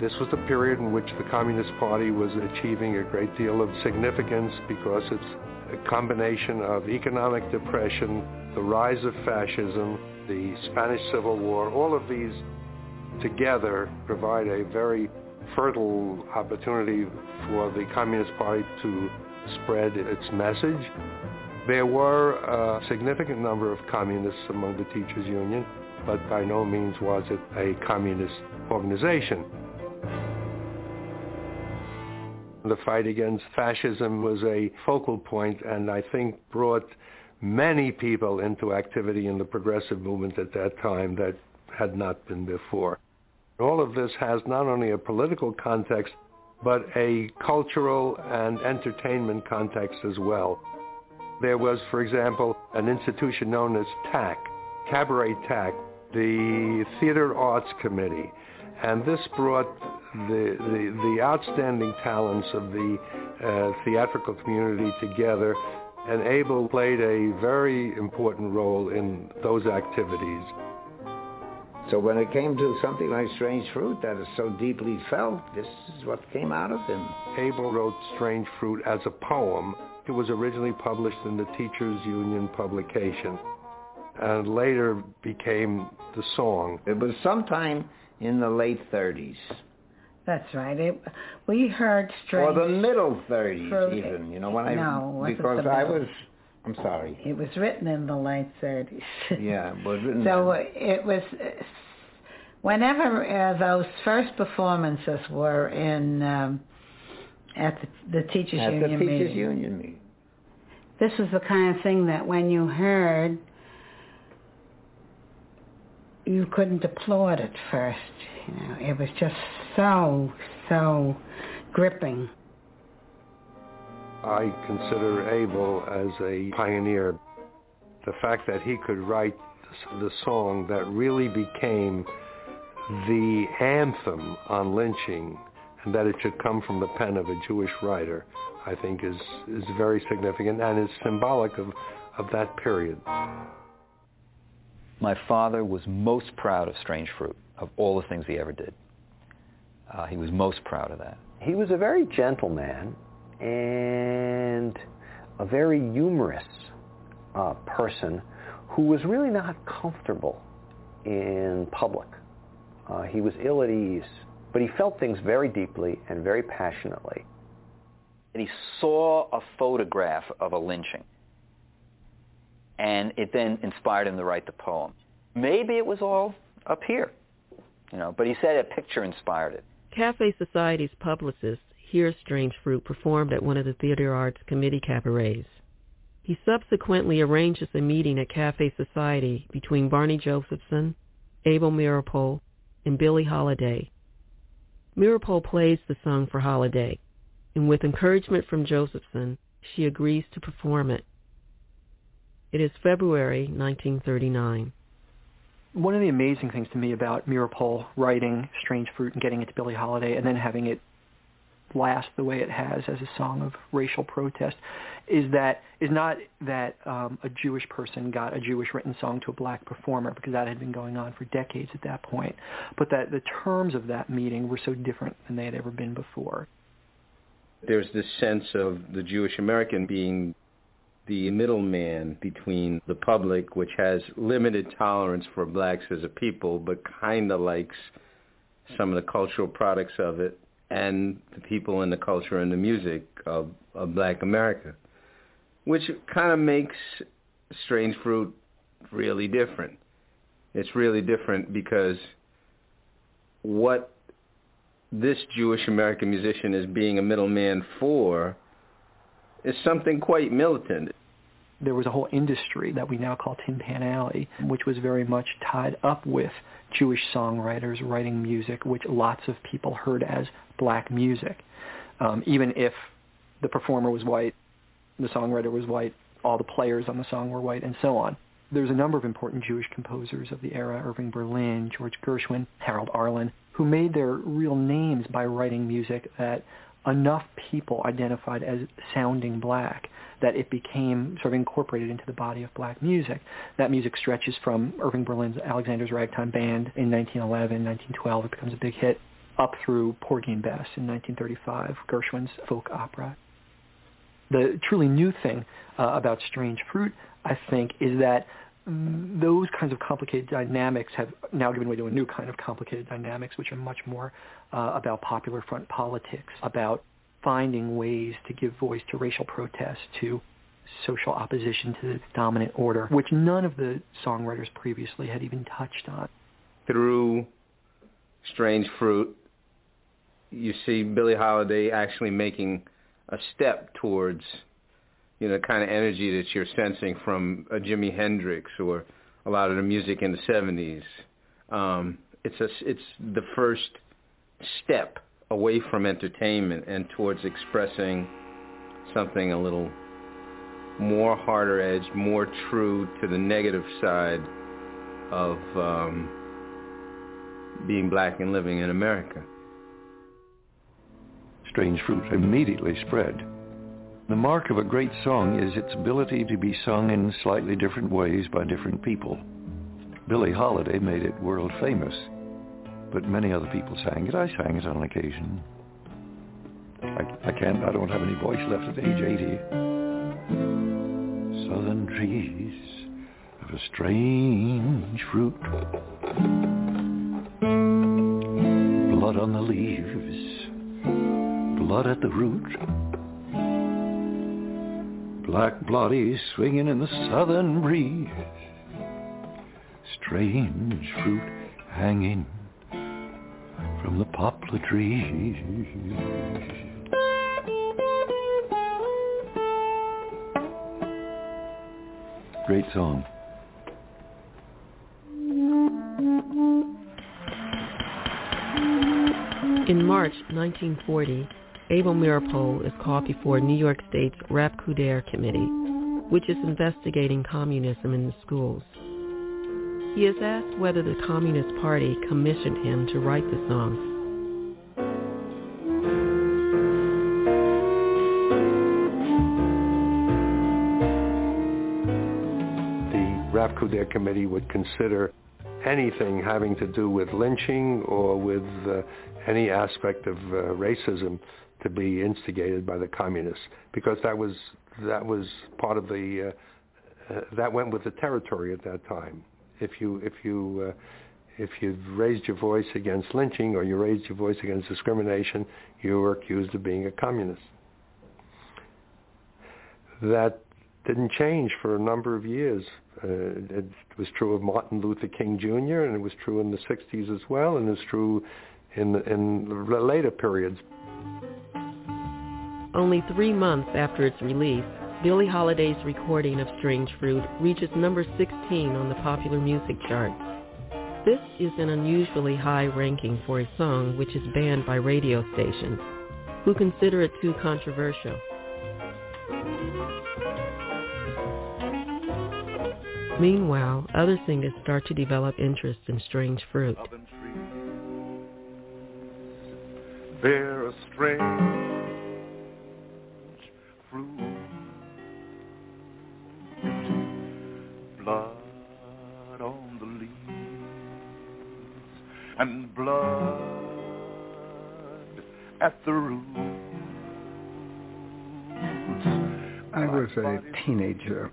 This was the period in which the Communist Party was achieving a great deal of significance because its a combination of economic depression, the rise of fascism, the Spanish Civil War, all of these together provide a very fertile opportunity for the Communist Party to spread its message. There were a significant number of communists among the teachers union, but by no means was it a communist organization. The fight against fascism was a focal point and I think brought many people into activity in the progressive movement at that time that had not been before. All of this has not only a political context, but a cultural and entertainment context as well. There was, for example, an institution known as TAC, Cabaret TAC, the Theater Arts Committee, and this brought the, the, the outstanding talents of the uh, theatrical community together, and Abel played a very important role in those activities. So when it came to something like Strange Fruit that is so deeply felt, this is what came out of him. Abel wrote Strange Fruit as a poem. It was originally published in the Teachers Union publication and later became the song. It was sometime in the late 30s. That's right. It, we heard strange. Or the middle 30s, Fruit. even. You know, when I No, because I was. I'm sorry. It was written in the late 30s. Yeah, it was written. So it was, whenever uh, those first performances were in um, at the, the teachers at union the teachers meeting, union meeting. this was the kind of thing that when you heard, you couldn't applaud at first. You know, it was just so so gripping. I consider Abel as a pioneer. The fact that he could write the song that really became the anthem on lynching and that it should come from the pen of a Jewish writer, I think is, is very significant and is symbolic of, of that period. My father was most proud of Strange Fruit, of all the things he ever did. Uh, he was most proud of that. He was a very gentle man and a very humorous uh, person who was really not comfortable in public. Uh, he was ill at ease, but he felt things very deeply and very passionately. And he saw a photograph of a lynching, and it then inspired him to write the poem. Maybe it was all up here, you know, but he said a picture inspired it. Cafe Society's publicist hears Strange Fruit performed at one of the Theater Arts Committee cabarets. He subsequently arranges a meeting at Cafe Society between Barney Josephson, Abel Meeropol, and Billie Holiday. Meeropol plays the song for Holiday, and with encouragement from Josephson, she agrees to perform it. It is February 1939. One of the amazing things to me about Meeropol writing Strange Fruit and getting it to Billie Holiday and then having it last the way it has as a song of racial protest is that is not that um, a Jewish person got a Jewish written song to a black performer because that had been going on for decades at that point, but that the terms of that meeting were so different than they had ever been before. There's this sense of the Jewish American being the middleman between the public, which has limited tolerance for blacks as a people, but kind of likes some of the cultural products of it, and the people and the culture and the music of, of black America, which kind of makes Strange Fruit really different. It's really different because what this Jewish American musician is being a middleman for is something quite militant. There was a whole industry that we now call Tin Pan Alley, which was very much tied up with Jewish songwriters writing music, which lots of people heard as black music. Um, even if the performer was white, the songwriter was white, all the players on the song were white, and so on. There's a number of important Jewish composers of the era, Irving Berlin, George Gershwin, Harold Arlen, who made their real names by writing music that enough people identified as sounding black that it became sort of incorporated into the body of black music. That music stretches from Irving Berlin's Alexander's Ragtime Band in 1911, 1912, it becomes a big hit, up through Porgy and Bess in 1935, Gershwin's folk opera. The truly new thing uh, about Strange Fruit, I think, is that those kinds of complicated dynamics have now given way to a new kind of complicated dynamics, which are much more uh, about popular front politics, about finding ways to give voice to racial protest, to social opposition to the dominant order, which none of the songwriters previously had even touched on. Through Strange Fruit, you see Billie Holiday actually making a step towards you know, the kind of energy that you're sensing from a Jimi Hendrix or a lot of the music in the 70s. Um, it's a, it's the first step away from entertainment and towards expressing something a little more harder edged, more true to the negative side of um, being black and living in America. Strange Fruit immediately spread. The mark of a great song is its ability to be sung in slightly different ways by different people. Billie Holiday made it world famous, but many other people sang it. I sang it on occasion. I, I can't, I don't have any voice left at age 80. Southern trees of a strange fruit. Blood on the leaves, blood at the root. Black bodies swinging in the southern breeze. Strange fruit hanging from the poplar trees. Great song. In March 1940, Abel Meeropol is called before New York State's Rapp-Coudert Committee, which is investigating communism in the schools. He is asked whether the Communist Party commissioned him to write the songs. The Rapp-Coudert Committee would consider anything having to do with lynching or with uh, any aspect of uh, racism to be instigated by the communists because that was that was part of the uh, uh, that went with the territory at that time. If you if you uh, if you raised your voice against lynching or you raised your voice against discrimination, you were accused of being a communist. That didn't change for a number of years. Uh, it was true of Martin Luther King Jr. and it was true in the 60s as well, and it's true in in the later periods. Only three months after its release, Billie Holiday's recording of Strange Fruit reaches number 16 on the popular music chart. This is an unusually high ranking for a song which is banned by radio stations, who consider it too controversial. Meanwhile, other singers start to develop interest in Strange Fruit. Bear a strange fruit, blood on the leaves, and blood at the roots. I was a teenager.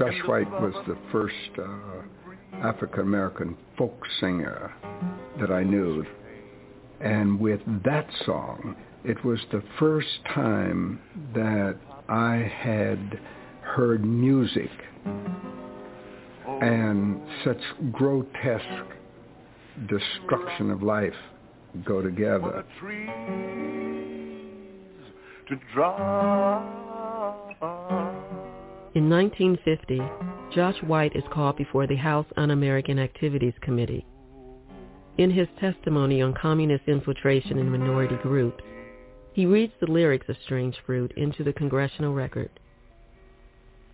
Josh White was the first uh, African American folk singer that I knew. And with that song, it was the first time that I had heard music and such grotesque destruction of life go together. In 1950, Josh White is called before the House Un-American Activities Committee. In his testimony on communist infiltration in minority groups, he reads the lyrics of Strange Fruit into the congressional record.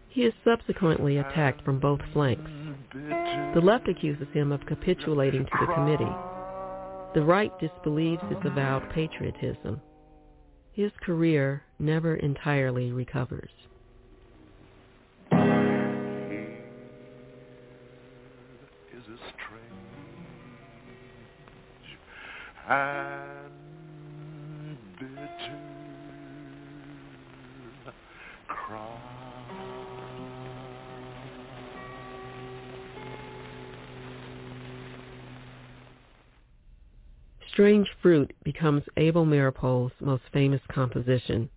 He is subsequently attacked from both flanks. The left accuses him of capitulating to the committee. The right disbelieves his avowed patriotism. His career never entirely recovers. And. Strange Fruit becomes Abel Meeropol's most famous composition.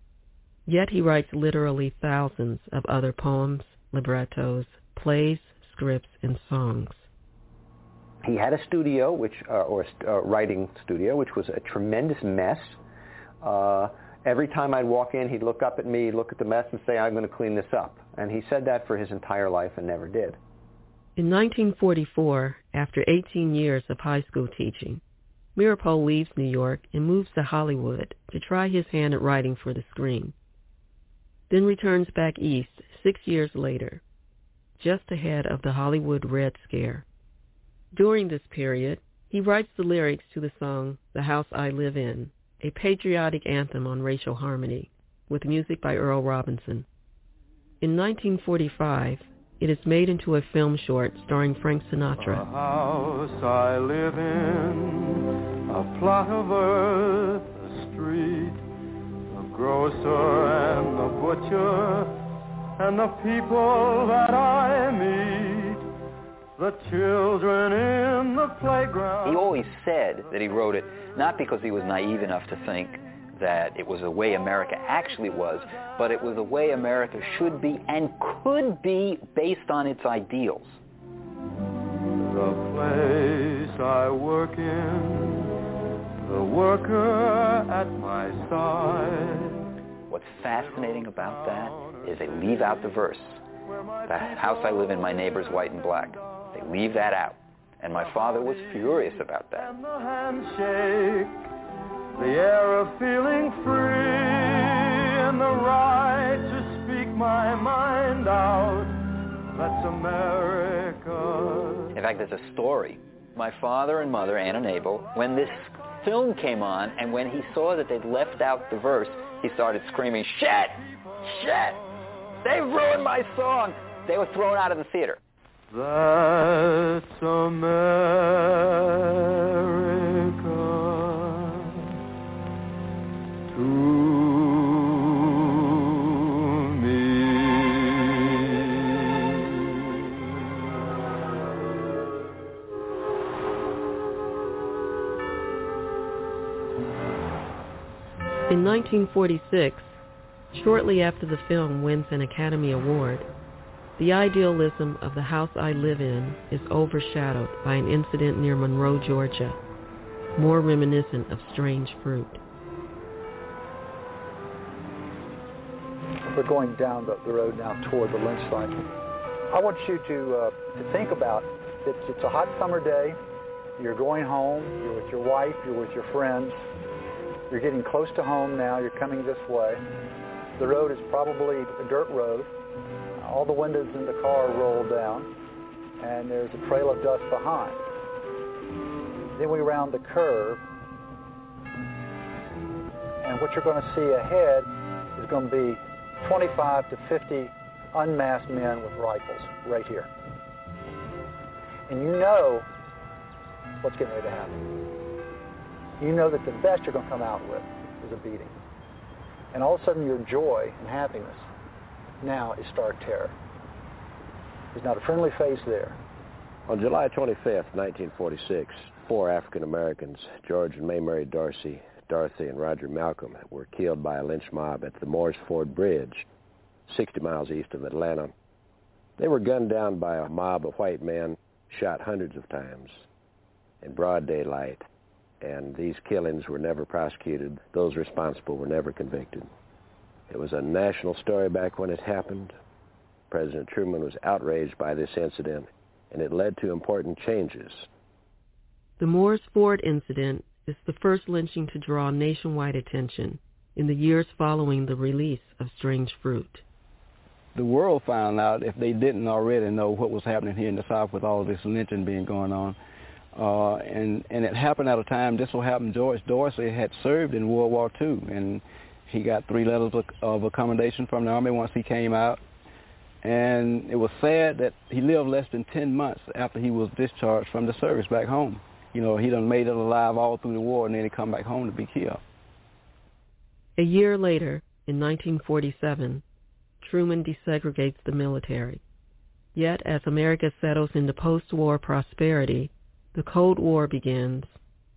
Yet he writes literally thousands of other poems, librettos, plays, scripts, and songs. He had a studio, which uh, or a uh, writing studio, which was a tremendous mess. Uh, every time I'd walk in, he'd look up at me, look at the mess, and say, "I'm going to clean this up." And he said that for his entire life and never did. In 1944, after 18 years of high school teaching, Meeropol leaves New York and moves to Hollywood to try his hand at writing for the screen. Then returns back east six years later, just ahead of the Hollywood Red Scare. During this period, he writes the lyrics to the song The House I Live In, a patriotic anthem on racial harmony, with music by Earl Robinson. In 1945, it is made into a film short starring Frank Sinatra. The house I live in, a plot of earth, a street, the grocer and the butcher, and the people that I meet, the children in the playground. He always said that he wrote it not because he was naive enough to think that it was the way America actually was, but it was the way America should be and could be based on its ideals. The place I work in, the worker at my side. What's fascinating about that is they leave out the verse. The house I live in, my neighbor's white and black. They leave that out. And my father was furious about that. And the handshake the air of feeling free and the right to speak my mind out. That's America. In fact, there's a story. My father and mother, Ann and Abel, when this film came on and when he saw that they'd left out the verse, he started screaming, shit, shit, they've ruined my song. They were thrown out of the theater. That's America. to me. In 1946, shortly after the film wins an Academy Award, the idealism of the house I live in is overshadowed by an incident near Monroe, Georgia, more reminiscent of strange fruit. We're going down the, the road now toward the lynch site. I want you to, uh, to think about it's, it's a hot summer day. You're going home. You're with your wife. You're with your friends. You're getting close to home now. You're coming this way. The road is probably a dirt road. All the windows in the car roll down, and there's a trail of dust behind. Then we round the curve, and what you're going to see ahead is going to be 25 to 50 unmasked men with rifles right here. And you know what's getting ready to happen. You know that the best you're going to come out with is a beating. And all of a sudden your joy and happiness now is stark terror. There's not a friendly face there. On July 25th, 1946, four African Americans, George and Mae Murray Dorsey, Dorothy and Roger Malcolm were killed by a lynch mob at the Moores Ford Bridge, 60 miles east of Atlanta. They were gunned down by a mob of white men, shot hundreds of times in broad daylight, and these killings were never prosecuted. Those responsible were never convicted. It was a national story back when it happened. President Truman was outraged by this incident, and it led to important changes. The Moores Ford incident is the first lynching to draw nationwide attention in the years following the release of Strange Fruit. The world found out, if they didn't already know what was happening here in the South with all this lynching being going on, uh, and and it happened at a time. This will happen. George Dorsey had served in World War II, and he got three letters of, accommodation from the army once he came out. And it was sad that he lived less than 10 months after he was discharged from the service back home. You know, he done made it alive all through the war, and then he come back home to be killed. A year later, in 1947, Truman desegregates the military. Yet, as America settles into post-war prosperity, the Cold War begins,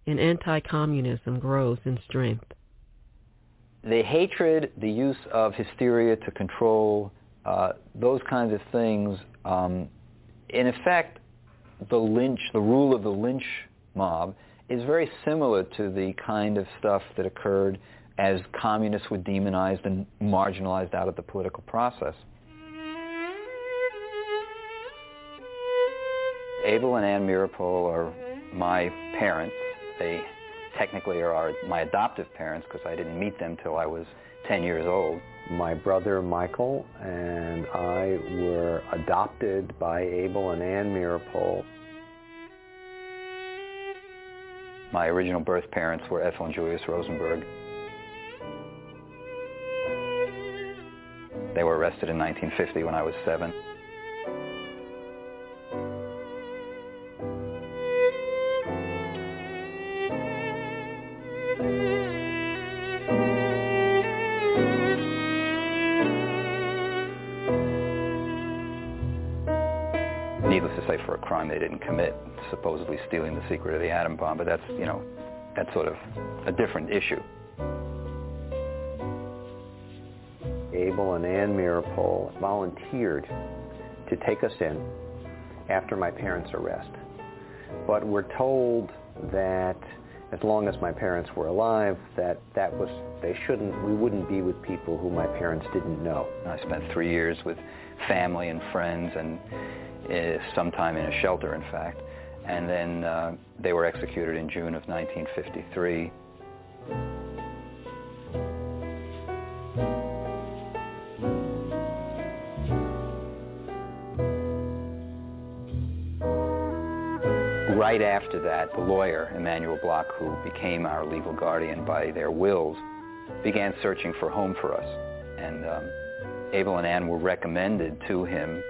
and anti-communism grows in strength. The hatred, the use of hysteria to control, uh, those kinds of things, um, in effect, the lynch, the rule of the lynch mob is very similar to the kind of stuff that occurred as communists were demonized and marginalized out of the political process. Abel and Ann Meeropol are my parents. They technically are my adoptive parents because I didn't meet them till I was 10 years old. My brother Michael and I were adopted by Abel and Ann Meeropol. My original birth parents were Ethel and Julius Rosenberg. They were arrested in 1950 when I was seven. Say, for a crime they didn't commit, supposedly stealing the secret of the atom bomb, but that's, you know, that's sort of a different issue. Abel and Ann Meeropol volunteered to take us in after my parents' arrest. But we're told that as long as my parents were alive, that that was they shouldn't we wouldn't be with people who my parents didn't know. I spent three years with family and friends, and sometime in a shelter, in fact. And then uh, they were executed in June of 1953. right after that, the lawyer, Emanuel Block, who became our legal guardian by their wills, began searching for a home for us. And um, Abel and Ann were recommended to him.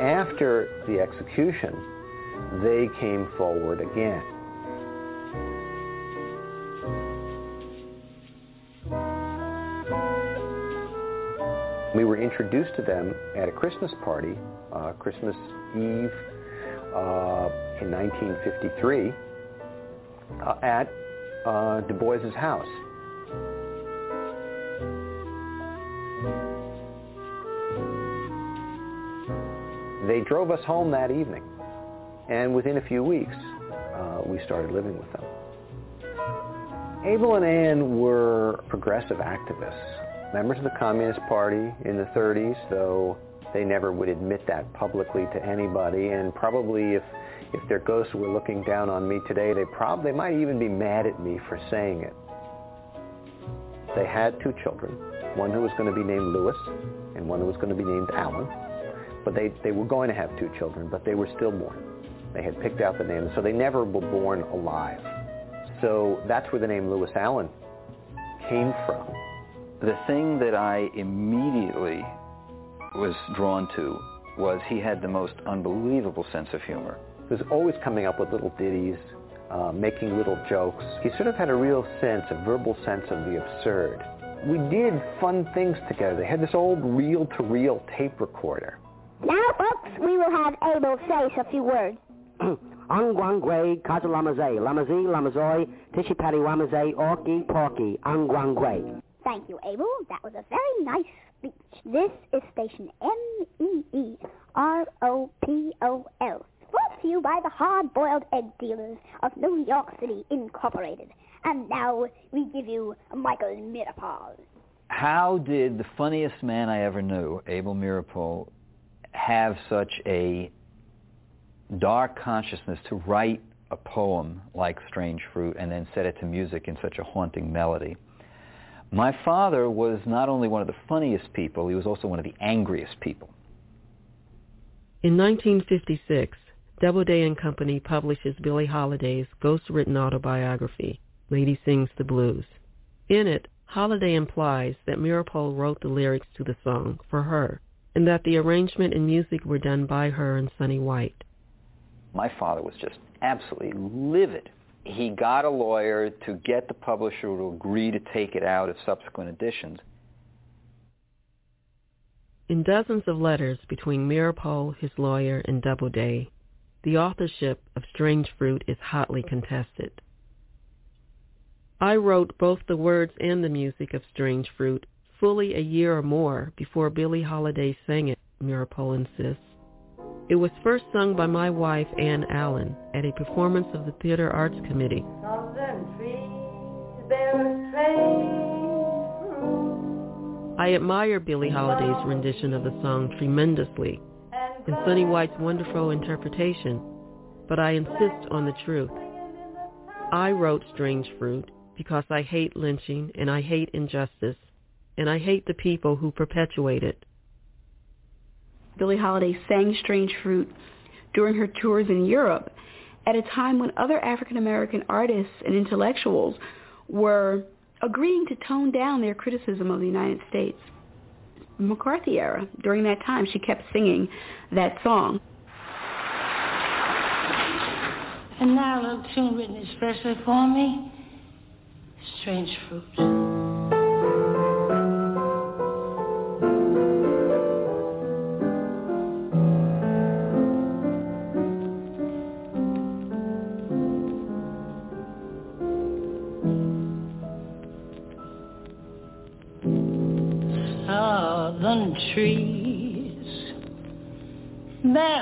After the execution, they came forward again. We were introduced to them at a Christmas party, uh, Christmas Eve uh, in 1953 uh, at uh, Du Bois's house. They drove us home that evening, and within a few weeks, uh, we started living with them. Abel and Ann were progressive activists, members of the Communist Party in the 30s, though they never would admit that publicly to anybody, and probably if if their ghosts were looking down on me today, they probably they might even be mad at me for saying it. They had two children, one who was going to be named Lewis and one who was going to be named Allan. But they, they were going to have two children, but they were stillborn. They had picked out the name, so they never were born alive. So that's where the name Lewis Allan came from. The thing that I immediately was drawn to was he had the most unbelievable sense of humor. He was always coming up with little ditties, uh, making little jokes. He sort of had a real sense, a verbal sense of the absurd. We did fun things together. They had this old reel-to-reel tape recorder. Now, folks, we will have Abel say a few words. Angwangwe, Kazalamazay, Lamazi, Lamazoi, Tishipati Wamaze, Orki, Porky, Angwangwe. Thank you, Abel. That was a very nice speech. This is station M-E-E-R-O-P-O-L. Brought to you by the hard-boiled egg dealers of New York City Incorporated. And now we give you Michael Meeropol. How did the funniest man I ever knew, Abel Meeropol, have such a dark consciousness to write a poem like Strange Fruit and then set it to music in such a haunting melody? My father was not only one of the funniest people, he was also one of the angriest people. In 1956, Doubleday and Company publishes Billie Holiday's ghost-written autobiography, Lady Sings the Blues. In it, Holiday implies that Meeropol wrote the lyrics to the song for her, and that the arrangement and music were done by her and Sonny White. My father was just absolutely livid. He got a lawyer to get the publisher to agree to take it out of subsequent editions. In dozens of letters between Meeropol, his lawyer, and Doubleday, the authorship of Strange Fruit is hotly contested. I wrote both the words and the music of Strange Fruit fully a year or more before Billie Holiday sang it, Meeropol insists. It was first sung by my wife, Ann Allen, at a performance of the Theater Arts Committee. I admire Billie Holiday's rendition of the song tremendously and Sonny White's wonderful interpretation, but I insist on the truth. I wrote Strange Fruit because I hate lynching and I hate injustice and I hate the people who perpetuate it. Billie Holiday sang Strange Fruit during her tours in Europe at a time when other African American artists and intellectuals were agreeing to tone down their criticism of the United States. McCarthy era, during that time, she kept singing that song. And now a little tune written especially for me, Strange Fruit.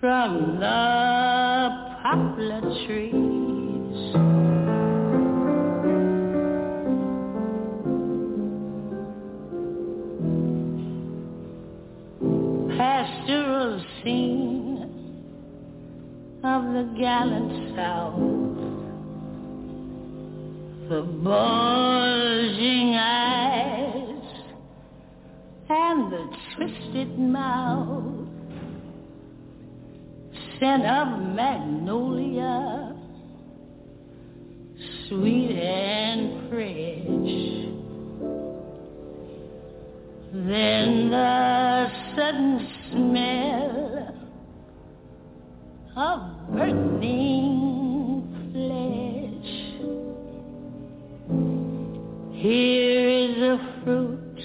from the poplar trees. Pastoral scene of the gallant South, the bulging eyes and the twisted mouth, scent of magnolia, sweet and fresh. Then the sudden smell of burning flesh. Here is a fruit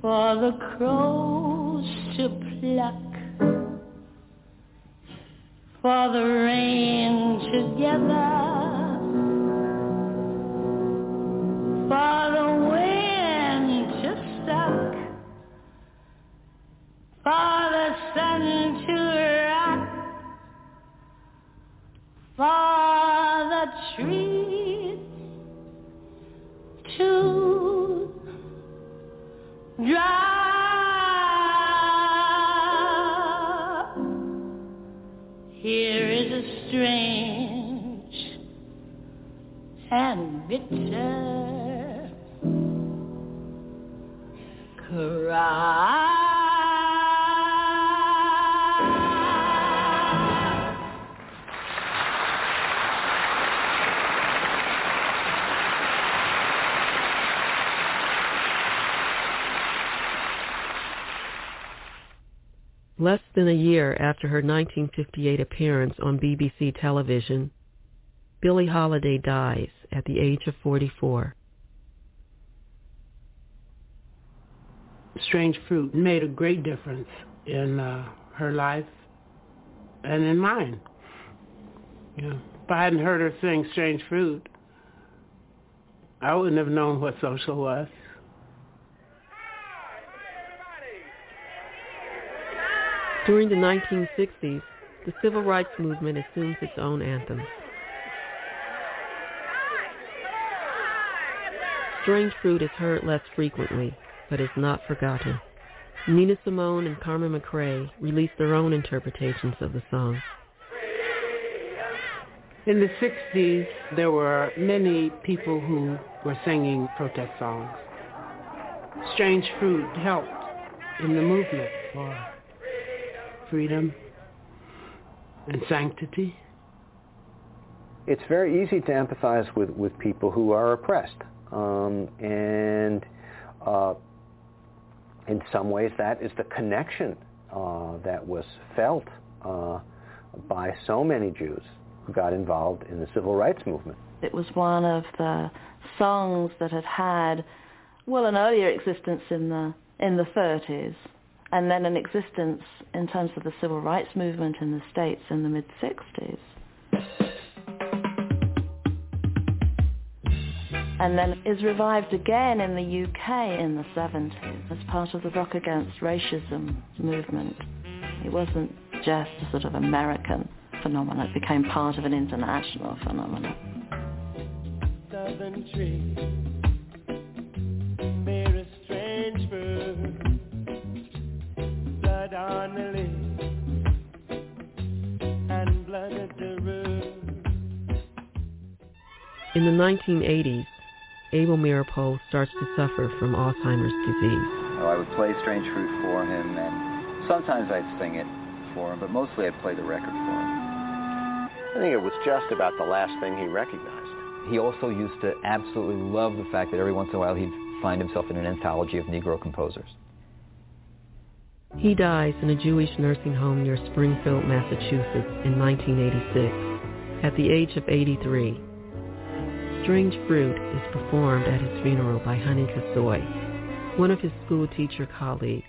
for the crows to pluck, for the rain to gather, for the wind to suck, for the sun to rock, for the trees to drop. Here is a strange and bitter cry. Less than a year after her 1958 appearance on BBC television, Billie Holiday dies at the age of 44. Strange Fruit made a great difference in uh, her life and in mine. If I hadn't heard her sing Strange Fruit, I wouldn't have known what social was. During the 1960s, the civil rights movement assumes its own anthem. Strange Fruit is heard less frequently, but is not forgotten. Nina Simone and Carmen McRae released their own interpretations of the song. In the 60s, there were many people who were singing protest songs. Strange Fruit helped in the movement for freedom and sanctity. It's very easy to empathize with, with people who are oppressed. Um, and uh, in some ways that is the connection uh, that was felt uh, by so many Jews who got involved in the civil rights movement. It was one of the songs that had had, well, an earlier existence in the in the 30s, and then an existence in terms of the civil rights movement in the States in the mid-60s. And then is revived again in the UK in the 70s as part of the Rock Against Racism movement. It wasn't just a sort of American phenomenon, it became part of an international phenomenon. In the 1980s, Abel Meeropol starts to suffer from Alzheimer's disease. Oh, I would play Strange Fruit for him, and sometimes I'd sing it for him, but mostly I'd play the record for him. I think it was just about the last thing he recognized. He also used to absolutely love the fact that every once in a while he'd find himself in an anthology of Negro composers. He dies in a Jewish nursing home near Springfield, Massachusetts in 1986 at the age of 83. Strange Fruit is performed at his funeral by Honey Kasoy, one of his school teacher colleagues.